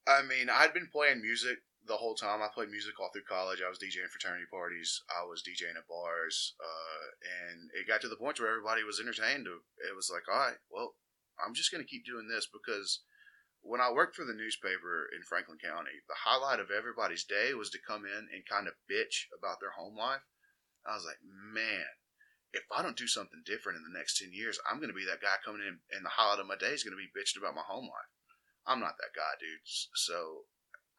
I mean, I'd been playing music the whole time. I played music all through college. I was DJing fraternity parties. I was DJing at bars, uh, and it got to the point where everybody was entertained. It was like, all right, well, I'm just going to keep doing this because when I worked for the newspaper in Franklin County, the highlight of everybody's day was to come in and kind of bitch about their home life. I was like, man, if I don't do something different in the next 10 years, I'm going to be that guy coming in, and the highlight of my day is going to be bitching about my home life. I'm not that guy, dude. So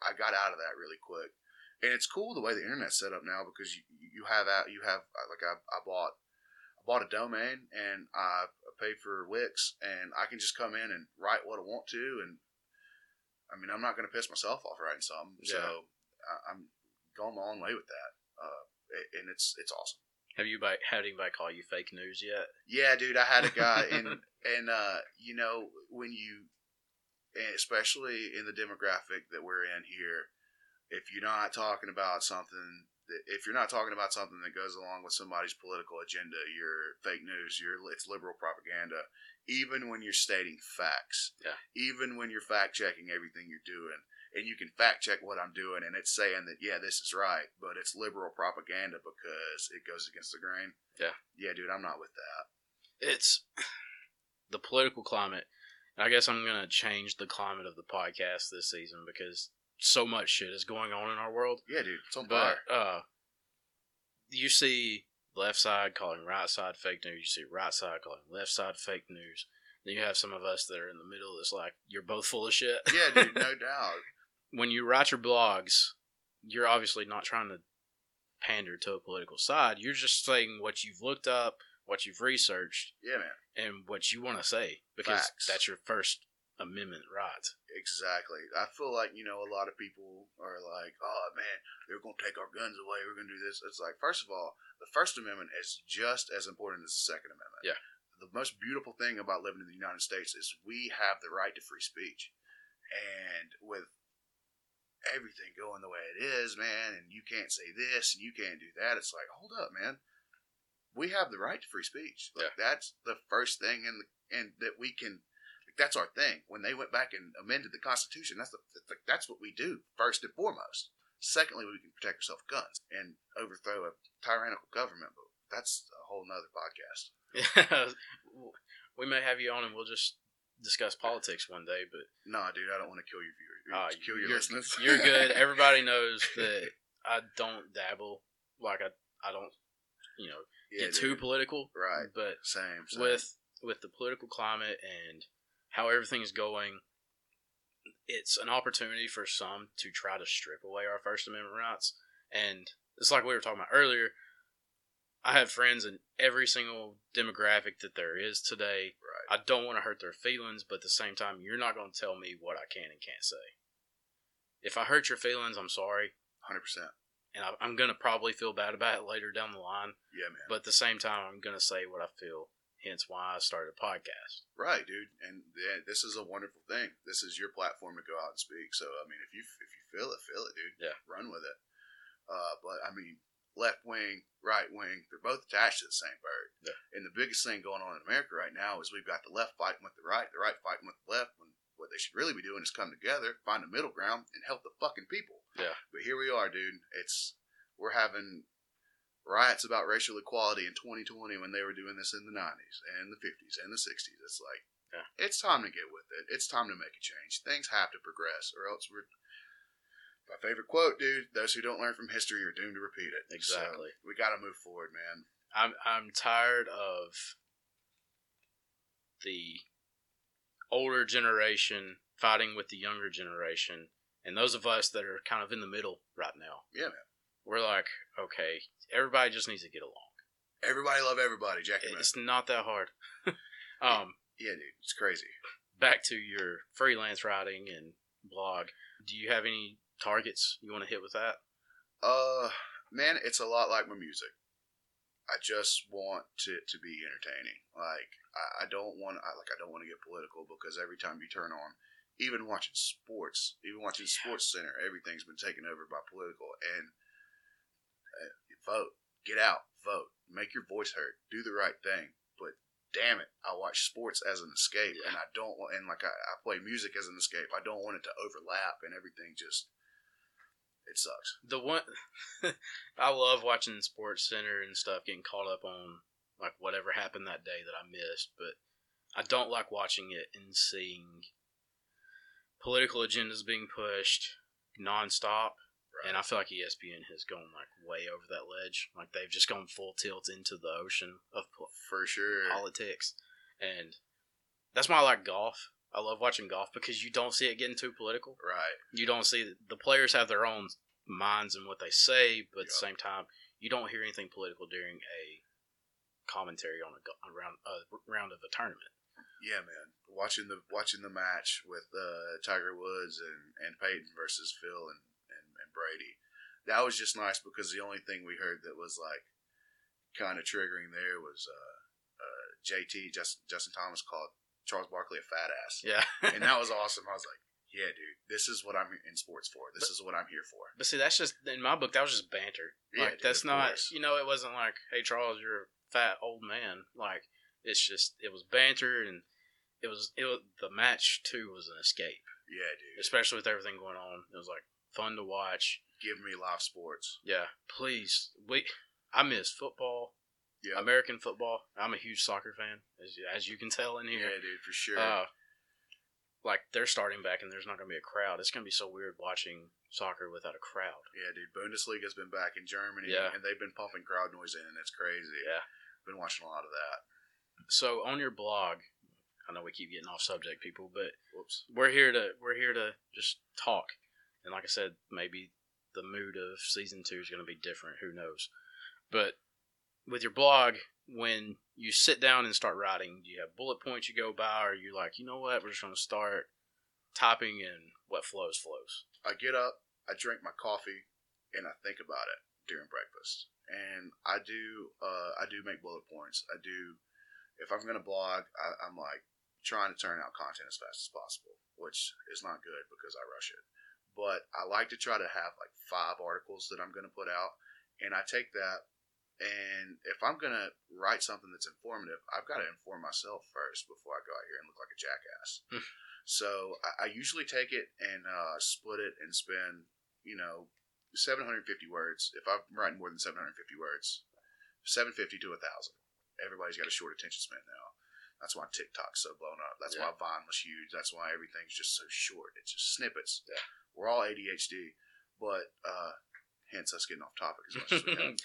I got out of that really quick. And it's cool the way the internet's set up now because you, you have out you have uh, like I, I bought I bought a domain and I paid for Wix and I can just come in and write what I want to and I mean I'm not going to piss myself off writing something. So Yeah. I, I'm going my own way with that. Uh, and it's it's awesome. Have you by, had anybody call you fake news yet? Yeah, dude, I had a guy and and uh, you know when you, and especially in the demographic that we're in here, if you're not talking about something, that- if you're not talking about something that goes along with somebody's political agenda, you're fake news. You're it's liberal propaganda. Even when you're stating facts, Yeah. Even when you're fact checking everything you're doing, and you can fact check what I'm doing, and it's saying that yeah, this is right, but it's liberal propaganda because it goes against the grain. Yeah. Yeah, dude, I'm not with that. It's the political climate. I guess I'm gonna change the climate of the podcast this season because so much shit is going on in our world. Yeah, dude, it's on But fire. uh, you see left side calling right side fake news. You see right side calling left side fake news. Then you have some of us that are in the middle that's like, you're both full of shit. Yeah, dude, no doubt. When you write your blogs, you're obviously not trying to pander to a political side. You're just saying what you've looked up, what you've researched, Yeah, man. and what you want to say because Facts. that's your First Amendment right. Exactly. I feel like, you know, a lot of people are like, oh, man, they're going to take our guns away. We're going to do this. It's like, first of all, the First Amendment is just as important as the Second Amendment. Yeah. The most beautiful thing about living in the United States is we have the right to free speech. And with everything going the way it is, man, and you can't say this and you can't do that, it's like, hold up, man. We have the right to free speech. Like that's the first thing in the and that we can like, that's our thing. When they went back and amended the Constitution, that's the, that's, that's what we do first and foremost. Secondly, we can protect ourselves with guns and overthrow a tyrannical government. But that's a whole nother podcast. we may have you on and we'll just discuss politics one day, but Nah, dude, I don't want to kill your viewers. Ah, kill your you're- listeners. you're good. Everybody knows that I don't dabble. Like I, I don't, you know, yeah, get too political. Right. But Same. same. with with the political climate and how everything is going, it's an opportunity for some to try to strip away our First Amendment rights. And it's like we were talking about earlier. I have friends in every single demographic that there is today. right. I don't want to hurt their feelings, but at the same time, you're not going to tell me what I can and can't say. If I hurt your feelings, I'm sorry, Hundred percent. and I, I'm going to probably feel bad about it later down the line. Yeah, man. But at the same time, I'm going to say what I feel. Hence, why I started a podcast. Right, dude. And yeah, this is a wonderful thing. This is your platform to go out and speak. So I mean, if you if you feel it, feel it, dude. Yeah. Run with it. Uh, but I mean, left wing, right wing, they're both attached to the same bird. Yeah. And the biggest thing going on in America right now is we've got the left fighting with the right, the right fighting with the left. When what they should really be doing is come together, find a middle ground, and help the fucking people. Yeah. But here we are, dude. It's we're having riots about racial equality in 2020 when they were doing this in the 90s and the 50s and the 60s. It's like, Yeah. it's time to get with it. It's time to make a change. Things have to progress, or else we're. My favorite quote, dude: "Those who don't learn from history are doomed to repeat it." So, Exactly. we got to move forward, man. I'm I'm tired of the older generation fighting with the younger generation, and those of us that are kind of in the middle right now. Yeah, man. We're like, okay, everybody just needs to get along. Everybody love everybody, Jackie. Man. It's not that hard. um, Yeah, dude, it's crazy. back to your freelance writing and blog. Do you have any targets you want to hit with that? Uh, man, it's a lot like my music. I just want it to be entertaining. Like I, I don't want, I, like I don't want to get political because every time you turn on, even watching sports, even watching SportsCenter, everything's been taken over by political. And uh, vote, get out, vote, make your voice heard, do the right thing. But damn it, I watch sports as an escape, and I don't want, and like I, I play music as an escape. I don't want it to overlap, and everything just. It sucks. The one I love watching SportsCenter and stuff, getting caught up on like whatever happened that day that I missed, but I don't like watching it and seeing political agendas being pushed nonstop. And I feel like ESPN has gone like way over that ledge. Like they've just gone full tilt into the ocean of po- For sure. politics, and that's why I like golf. I love watching golf because you don't see it getting too political Right. you don't see the players have their own minds and what they say, but at the same time, you don't hear anything political during a commentary on a, go- a round a round of a tournament. Yeah, man. Watching the watching the match with uh, Tiger Woods and, and Peyton versus Phil and, and, and Brady, that was just nice because the only thing we heard that was like kind of triggering there was uh, uh, JT Justin Justin Thomas called Charles Barkley a fat ass, Yeah, and that was awesome. I was like, yeah, dude, this is what I'm in sports for. This is what I'm here for. but see, that's just in my book. That was just banter. Yeah, like dude, that's not course. you know. It wasn't like, hey Charles, you're a fat old man. Like it's just it was banter and it was it was the match too was an escape, Yeah, dude. especially with everything going on. It was like fun to watch. Give me live sports. Yeah, please. We I miss football. Yeah, American football. I'm a huge soccer fan, as, as you can tell in here. yeah, dude, for sure. Uh, like they're starting back and there's not going to be a crowd. It's going to be so weird watching soccer without a crowd. Yeah, dude. Bundesliga's been back in Germany, Yeah. and they've been pumping crowd noise in, and it's crazy. Yeah. Been watching a lot of that. So on your blog, I know we keep getting off subject, people, but Whoops. we're here to we're here to just talk. And like I said, maybe the mood of season two is going to be different. Who knows? But with your blog, when you sit down and start writing, do you have bullet points you go by, or you're like, you know what, we're just going to start typing, and what flows flows. I get up, I drink my coffee, and I think about it during breakfast. And I do, uh, I do make bullet points. I do. If I'm gonna blog, I, I'm like trying to turn out content as fast as possible, which is not good because I rush it. But I like to try to have like five articles that I'm gonna put out, and I take that. And if I'm gonna write something that's informative, I've got to inform myself first before I go out here and look like a jackass. So I, I usually take it and uh, split it and spend, you know, 750 words. If I'm writing more than 750 words, 750 to a 1,000. Everybody's got a short attention span now. That's why TikTok's so blown up. That's Yeah. why Vine was huge. That's why everything's just so short. It's just snippets. Yeah. We're all ADHD, but uh, hence us getting off topic as much as we have.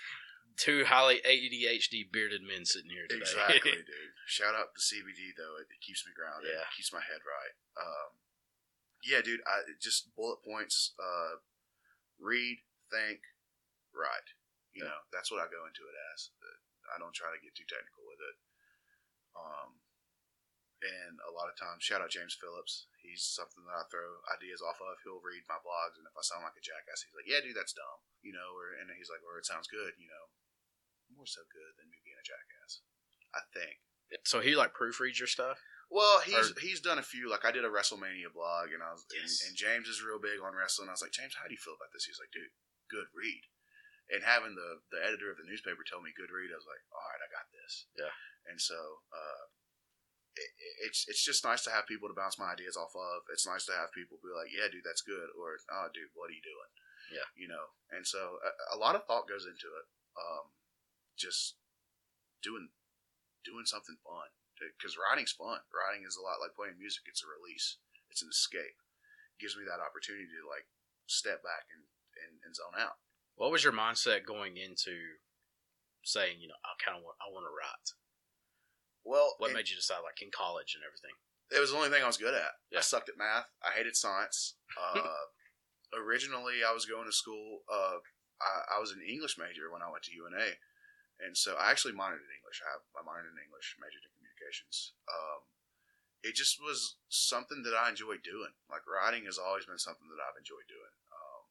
Two highly ADHD bearded men sitting here today. Exactly, dude. Shout out to CBD though; it, it keeps me grounded. Yeah. It keeps my head right. Um, yeah, dude. I just bullet points. Uh, read, think, write. You know, that's what I go into it as. I don't try to get too technical with it. Um, and a lot of times, shout out James Phillips. He's something that I throw ideas off of. He'll read my blogs, and if I sound like a jackass, he's like, "Yeah, dude, that's dumb," you know. Or and he's like, "Or it sounds good," you know. More so good than me being a jackass. I think. So he like proofreads your stuff. Well, he's Or- he's done a few. Like I did a WrestleMania blog, and I was Yes. and, and James is real big on wrestling. I was like, James, how do you feel about this? He's like, dude, good read. And having the the editor of the newspaper tell me good read, I was like, all right, I got this. Yeah. And so uh, it, it's it's just nice to have people to bounce my ideas off of. It's nice to have people be like, yeah, dude, that's good, or oh, dude, what are you doing? Yeah. You know. And so a, a lot of thought goes into it. Um, just doing doing something fun because writing's fun. Writing is a lot like playing music. It's a release. It's an escape. It gives me that opportunity to like step back and, and, and zone out. What was your mindset going into saying, you know, I kind of want, I want to write? Well, What it, made you decide, like in college and everything? it was the only thing I was good at. Yeah. I sucked at math. I hated science. Uh, originally, I was going to school. Uh, I, I was an English major when I went to UNA, and so I actually minored in English. I have I minored in English, majored in communications. Um, it just was something that I enjoyed doing. Like writing has always been something that I've enjoyed doing. Um,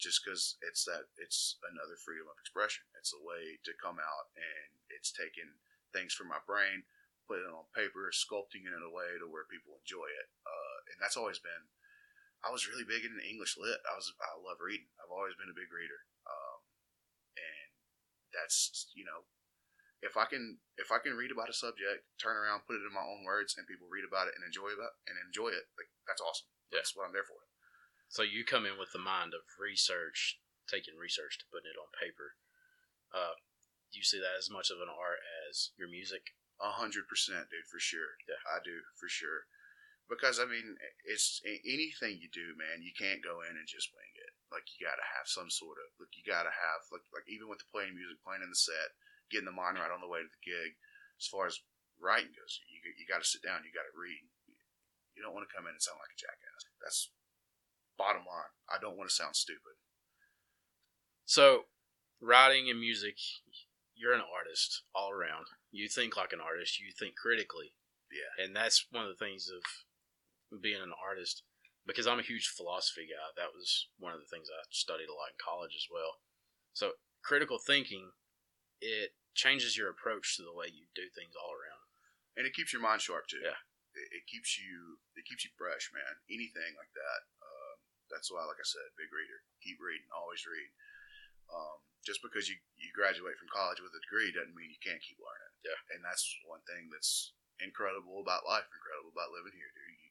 just because it's that it's another freedom of expression. It's a way to come out and it's taking things from my brain, putting it on paper, sculpting it in a way to where people enjoy it. Uh, and that's always been. I was really big into English lit. I was I love reading. I've always been a big reader. Um, that's you know if I can if I can read about a subject, turn around, put it in my own words, and people read about it and enjoy it and enjoy it, like that's awesome. Yeah. That's what I'm there for. So you come in with the mind of research, taking research to putting it on paper. Uh, you see that as much of an art as your music? A hundred percent, dude, for sure. Yeah. I do for sure. Because I mean, it's anything you do, man. You can't go in and just wing it. Like you got to have some sort of like you got to have like like even with the playing music, playing in the set, getting the mind right on the way to the gig. As far as writing goes, you you got to sit down. You got to read. You don't want to come in and sound like a jackass. That's bottom line. I don't want to sound stupid. So, writing and music, you're an artist all around. You think like an artist. You think critically. Yeah. and that's one of the things of being an artist because I'm a huge philosophy guy. That was one of the things I studied a lot in college as well. So critical thinking, it changes your approach to the way you do things all around. and it keeps your mind sharp too. Yeah. it, it keeps you it keeps you fresh, man. Anything like that. Um, that's why, like I said, big reader. Keep reading, always read. Um, just because you you graduate from college with a degree doesn't mean you can't keep learning. Yeah. and that's one thing that's incredible about life, incredible about living here, dude.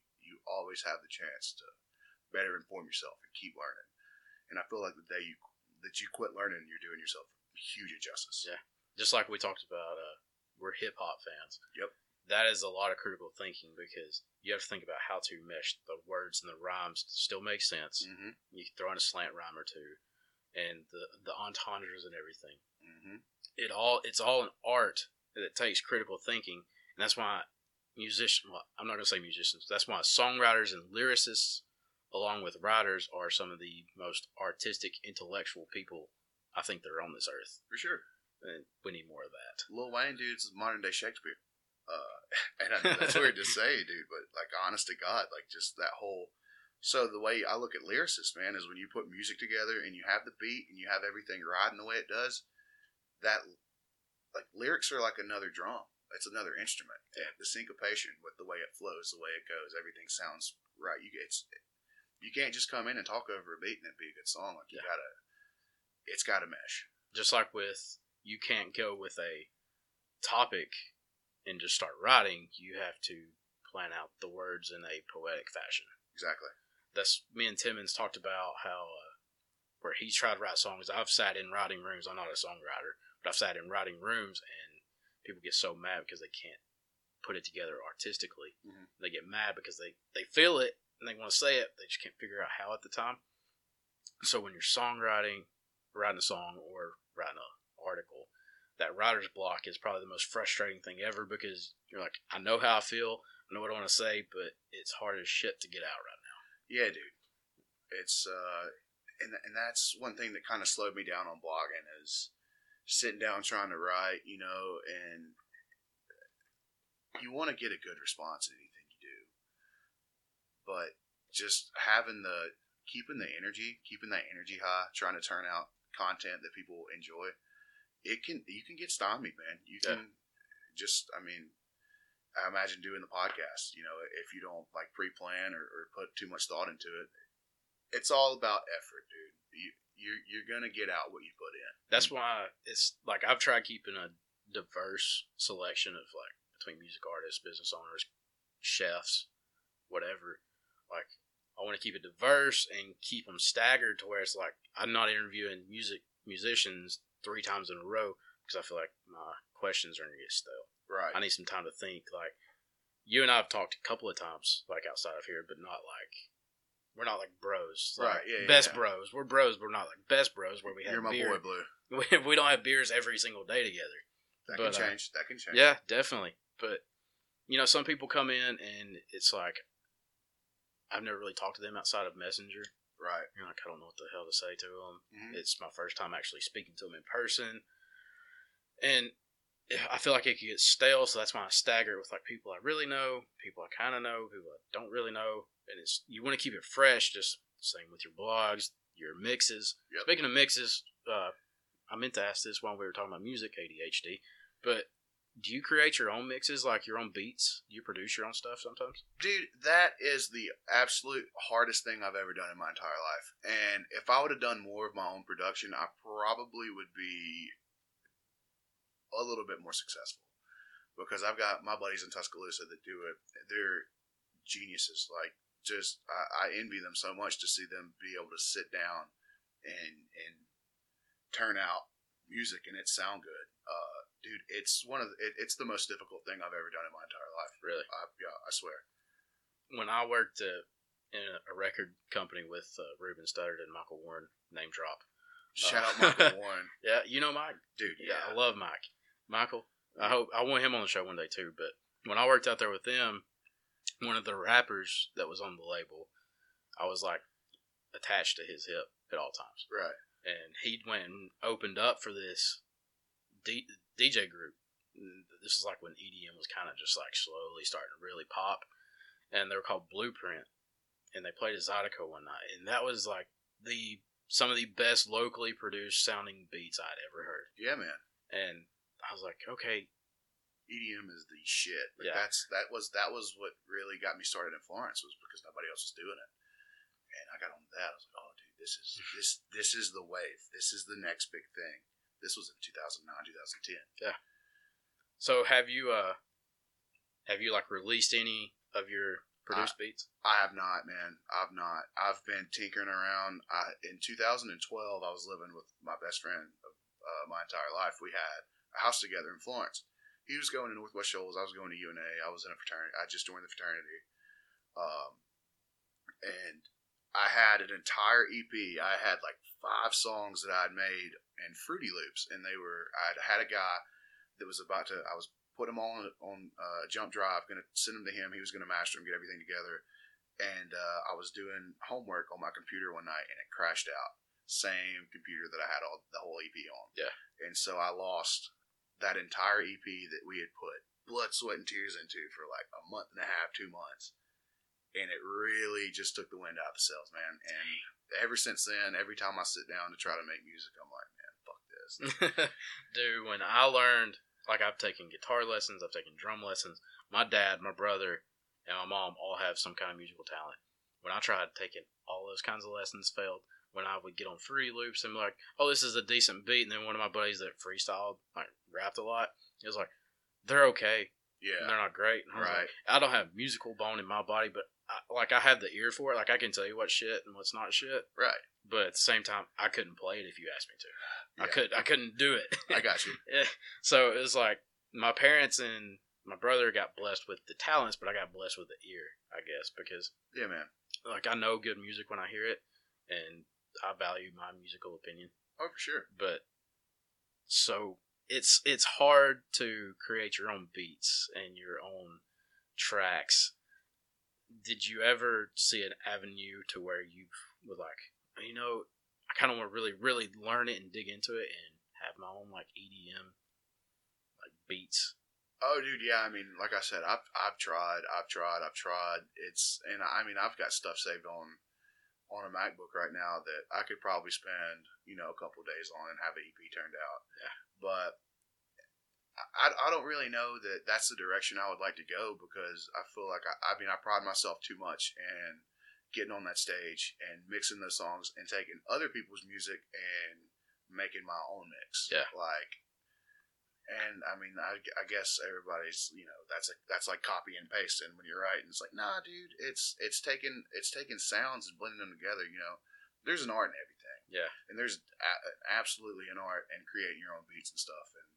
You always have the chance to better inform yourself and keep learning. And I feel like the day you that you quit learning, you're doing yourself huge injustice. Yeah. Just like we talked about, uh, we're hip hop fans. Yep. that is a lot of critical thinking because you have to think about how to mesh the words and the rhymes to still make sense. Mm-hmm. You throw in a slant rhyme or two, and the the entendres and everything. Mm-hmm. It all it's all an art that takes critical thinking, and that's why musicians. Well, I'm not gonna say musicians. That's why songwriters and lyricists, along with writers, are some of the most artistic, intellectual people I think that are on this earth. For sure. And we need more of that. Lil Wayne, dude's modern day Shakespeare. Uh, and I know that's weird to say, dude, but like, honest to God, like just that whole. So the way I look at lyricists, man, is when you put music together and you have the beat and you have everything riding the way it does. That like lyrics are like another drum. It's another instrument. Yeah. The syncopation with the way it flows, the way it goes, everything sounds right. You it's you can't just come in and talk over a beat and it be a good song. Like you Yeah. gotta, it's gotta mesh. Just like with you can't go with a topic and just start writing. You have to plan out the words in a poetic fashion. Exactly. That's me and Timmons talked about how uh, where he's tried to write songs. I've sat in writing rooms. I'm not a songwriter, but I've sat in writing rooms and people get so mad because they can't put it together artistically. Mhm. They get mad because they they feel it and they want to say it. They just can't figure out how at the time. So when you're songwriting, writing a song or writing an article, that writer's block is probably the most frustrating thing ever because you're like, I know how I feel, I know what I want to say, but it's hard as shit to get out right now. Yeah, dude. It's uh, and and that's one thing that kind of slowed me down on blogging is sitting down trying to write, you know, and you want to get a good response in anything you do, but just having the keeping the energy, keeping that energy high, trying to turn out content that people enjoy, it can you can get stymied, man. You Yeah. can just, I mean, I imagine doing the podcast. You know, if you don't like pre-plan or, or put too much thought into it, it's all about effort, dude. You you're you're gonna get out what you put in. That's why it's like I've tried keeping a diverse selection of like between music artists, business owners, chefs, whatever. Like I want to keep it diverse and keep them staggered to where it's like I'm not interviewing music musicians three times in a row because I feel like my questions are gonna get stale. Right. I need some time to think. Like you and I have talked a couple of times, like outside of here, but not like we're not like bros. Like, Right, yeah, Best yeah. bros. We're bros, but we're not like best bros where we have You're my beer. boy, Blue. We, we don't have beers every single day together. That But, uh, can change. that can change. Yeah, definitely. But you know, some people come in and it's like I've never really talked to them outside of Messenger. Right. You're like, I don't know what the hell to say to them. Mhm. It's my first time actually speaking to them in person, and I feel like it could get stale. So that's why I stagger it with like people I really know, people I kind of know, people I don't really know, and it's you want to keep it fresh. Just same with your blogs, your mixes. Yep. Speaking of mixes, uh, I meant to ask this while we were talking about music, ADHD, but do you create your own mixes, like your own beats? Do you produce your own stuff sometimes? Dude, that is the absolute hardest thing I've ever done in my entire life. And if I would have done more of my own production, I probably would be a little bit more successful. Because I've got my buddies in Tuscaloosa that do it. They're geniuses. Like, just, I, I envy them so much to see them be able to sit down and, and turn out music and it sound good. Uh, dude, it's one of the, it, it's the most difficult thing I've ever done in my entire life. Really? I, yeah, I swear. when I worked uh, in a record company with uh, Ruben Studdard and Michael Warren, name drop. Shout out Uh, Michael Warren, Yeah, you know Mike. dude. Yeah, Yeah, I love Mike. Michael, I hope I want him on the show one day too. But when I worked out there with them, one of the rappers that was on the label, I was like attached to his hip at all times, right. and he went and opened up for this D- DJ group. This is like when EDM was kind of just like slowly starting to really pop, and they were called Blueprint, and they played at Zydeco one night, and that was like the some of the best locally produced sounding beats I'd ever heard, Yeah, man. and I was like, okay, EDM is the shit. Like Yeah. that's that was that was what really got me started in Florence was because nobody else was doing it, and I got on that. I was like, oh, dude, this is this this is the wave. This is the next big thing. This was in 2009, 2010. Yeah. So have you uh have you like released any of your produced beats? I have not, man. I've not. I've been tinkering around. I, in 2012, I was living with my best friend of uh, my entire life. We had a house together in Florence. He was going to Northwest Shoals. I was going to UNA. I was in a fraternity. I just joined the fraternity. Um, and I had an entire EP. I had like five songs that I'd made and Fruity Loops, and they were. I had a guy that was about to. I was put them all on on uh, Jump Drive. Going to send them to him. He was going to master them, get everything together. And uh, I was doing homework on my computer one night, and it crashed out. Same computer that I had all the whole EP on. Yeah. And so I lost that entire EP that we had put blood, sweat, and tears into for like a month and a half, two months and it really just took the wind out of the sails, man. And ever since then, every time I sit down to try to make music, I'm like, man, fuck this. Dude, when I learned, like I've taken guitar lessons, I've taken drum lessons. My dad, my brother, and my mom all have some kind of musical talent. When I tried taking all those kinds of lessons, failed. When I would get on free loops and be like, "Oh, this is a decent beat," and then one of my buddies that freestyled, like rapped a lot, he was like, "They're okay, yeah, they're not great." And I right. like, I don't have musical bone in my body, but I, like I have the ear for it. Like I can tell you what's shit and what's not shit. right. But at the same time, I couldn't play it if you asked me to. I Yeah. could. I couldn't do it. I got you. Yeah. So it was like my parents and my brother got blessed with the talents, but I got blessed with the ear, I guess, because Yeah, man. like I know good music when I hear it, and I value my musical opinion. Oh, for sure. But so it's it's hard to create your own beats and your own tracks. Did you ever see an avenue to where you were like, you know, I kind of want to really, really learn it and dig into it and have my own like EDM like beats? Oh, dude, yeah. I mean, like I said, I've I've tried, I've tried, I've tried. It's and I mean, I've got stuff saved on on a MacBook right now that I could probably spend you know a couple days on and have an EP turned out. Yeah. But I, I don't really know that that's the direction I would like to go because I feel like I, I mean I pride myself too much and getting on that stage and mixing those songs and taking other people's music and making my own mix. Yeah. Like and I mean, I, I guess everybody's, you know, that's a, that's like copy and paste. And when you're writing, it's like, nah, dude, it's it's taking it's taking sounds and blending them together. You know, there's an art in everything. Yeah. and there's a, absolutely an art in creating your own beats and stuff. And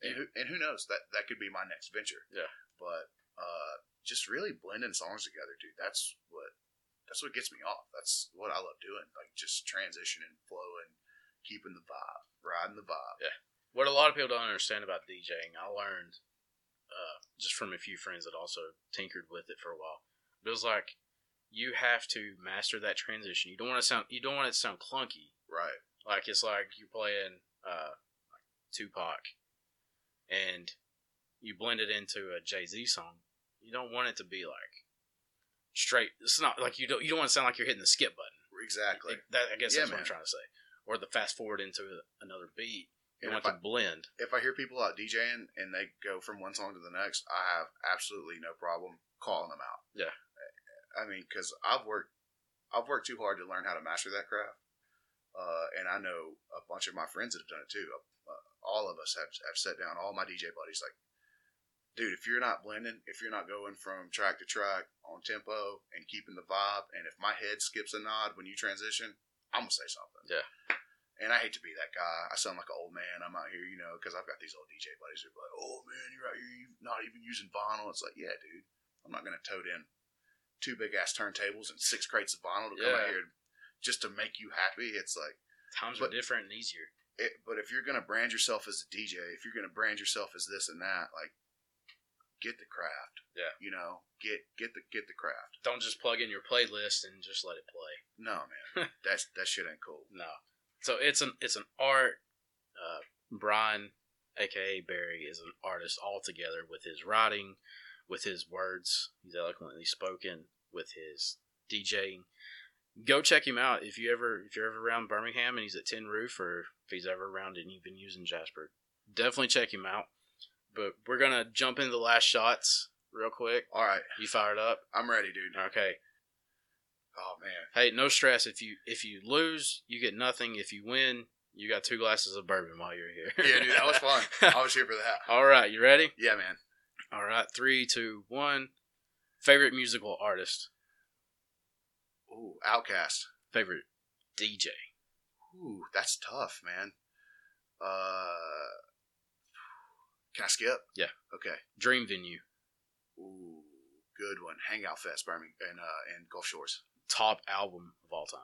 and, who, and who knows that that could be my next venture. Yeah. but uh, just really blending songs together, dude. That's what that's what gets me off. That's what I love doing. Like just transitioning, flowing, keeping the vibe, riding the vibe. What a lot of people don't understand about DJing, I learned uh, just from a few friends that also tinkered with it for a while. But it was like you have to master that transition. You don't want to sound you don't want it to sound clunky. Right. Like it's like you're playing uh, like Tupac, and you blend it into a Jay Z song. You don't want it to be like straight. It's not like you don't you don't want to sound like you're hitting the skip button. Exactly. It- that, I guess Yeah, that's what. I'm trying to say. Or the fast forward into another beat. You And want if it blend. if I hear people out DJing and they go from one song to the next, I have absolutely no problem calling them out. Yeah. I mean, because I've worked, I've worked too hard to learn how to master that craft, uh, and I know a bunch of my friends that have done it too. Uh, all of us have have sat down, all my DJ buddies, like, dude, if you're not blending, if you're not going from track to track on tempo and keeping the vibe, and if my head skips a nod when you transition, I'm gonna say something. Yeah. And I hate to be that guy. I sound like an old man. I'm out here, you know, because I've got these old DJ buddies who are like, "Oh man, you're out here, you're not even using vinyl." It's like, yeah, dude, I'm not gonna tote in two big ass turntables and six crates of vinyl to come out here just to make you happy. It's like, Times But- are different and easier. it, but if you're gonna brand yourself as a DJ, if you're gonna brand yourself as this and that, like, get the craft. Yeah. You know, get get the get the craft. Don't just plug in your playlist and just let it play. No, man, that's that shit ain't cool. No. So it's an it's an art. Uh, Brian, aka Barry, is an artist altogether with his writing, with his words. He's eloquently spoken with his DJing. Go check him out if you ever if you're ever around Birmingham and he's at Tin Roof or if he's ever around any venues in Jasper. Definitely check him out. But we're gonna jump into the last shots real quick. All right, You fired up? I'm ready, dude. Okay. Oh man, Hey, no stress. If you if you lose, you get nothing. If you win, you got two glasses of bourbon while you're here. yeah, dude, that was fun. I was here for that. All right, you ready? Yeah, man. All right, three, two, one. Favorite musical artist. Ooh, OutKast. Favorite DJ. Ooh, that's tough, man. Uh, Can I skip? Yeah. Okay. Dream venue. Ooh, good one. Hangout Fest, Birmingham, and uh, and Gulf Shores. Top album of all time.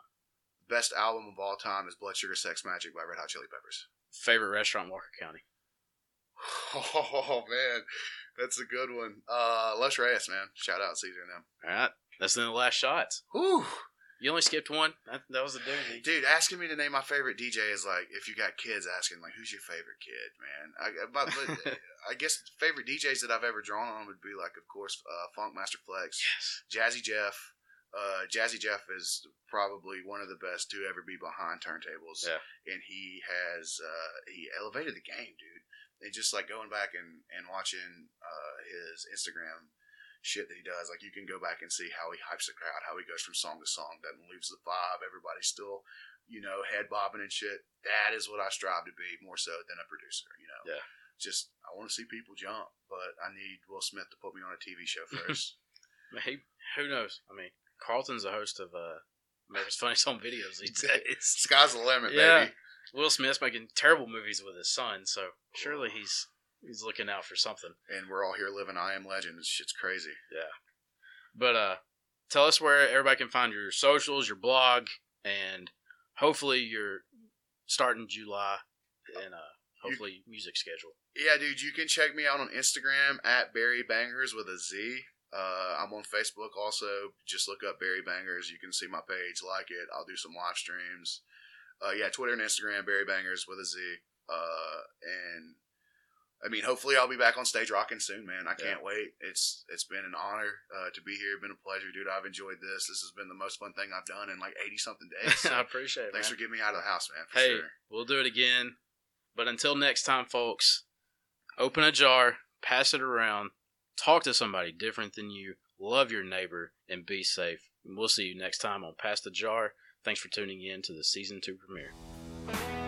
Best album of all time is Blood Sugar Sex Magik by Red Hot Chili Peppers. Favorite restaurant in Walker County. Oh man, that's a good one. Uh, Los Reyes, man. Shout out Caesar and them. All right. That's the last shots. Whew. You only skipped one. That, that was a doozy. Dude, asking me to name my favorite DJ is like if you got kids asking like who's your favorite kid, man. I, but, but I guess favorite DJs that I've ever drawn on would be like, of course, uh, Funkmaster Flex, yes. Jazzy Jeff. Uh, Jazzy Jeff is probably one of the best to ever be behind turntables, Yeah. and he has uh, he elevated the game, dude. And just like going back and and watching uh, his Instagram shit that he does, like you can go back and see how he hypes the crowd, how he goes from song to song, doesn't lose the vibe. Everybody's still, you know, head bobbing and shit. That is what I strive to be more so than a producer. You know, Yeah. Just I want to see people jump, but I need Will Smith to put me on a TV show first. Hey, who knows? I mean, Carlton's a host of uh, America's Funniest Home Videos these days. Sky's the limit, Yeah. baby. Will Smith's making terrible movies with his son, so surely he's he's looking out for something. And we're all here living I Am Legend. This shit's crazy. Yeah. But uh, tell us where everybody can find your socials, your blog, and hopefully your starting July and uh, hopefully music schedule. Yeah, dude, you can check me out on Instagram at Barry Bangers with a Z. Uh, I'm on Facebook also. Just look up Barry Bangers. You can see my page, like it. I'll do some live streams. Uh, yeah, Twitter and Instagram, Barry Bangers with a Z. Uh, and I mean, hopefully, I'll be back on stage rocking soon, man. I can't wait. It's it's been an honor uh, to be here. Been a pleasure, dude. I've enjoyed this. This has been the most fun thing I've done in like eighty something days. So I appreciate it. thanks man. for getting me out of the house, man. For Hey, sure. we'll do it again. But until next time, folks, open a jar, pass it around, talk to somebody different than you, love your neighbor, and be safe. And we'll see you next time on Pass the Jar. Thanks for tuning in to the season two premiere.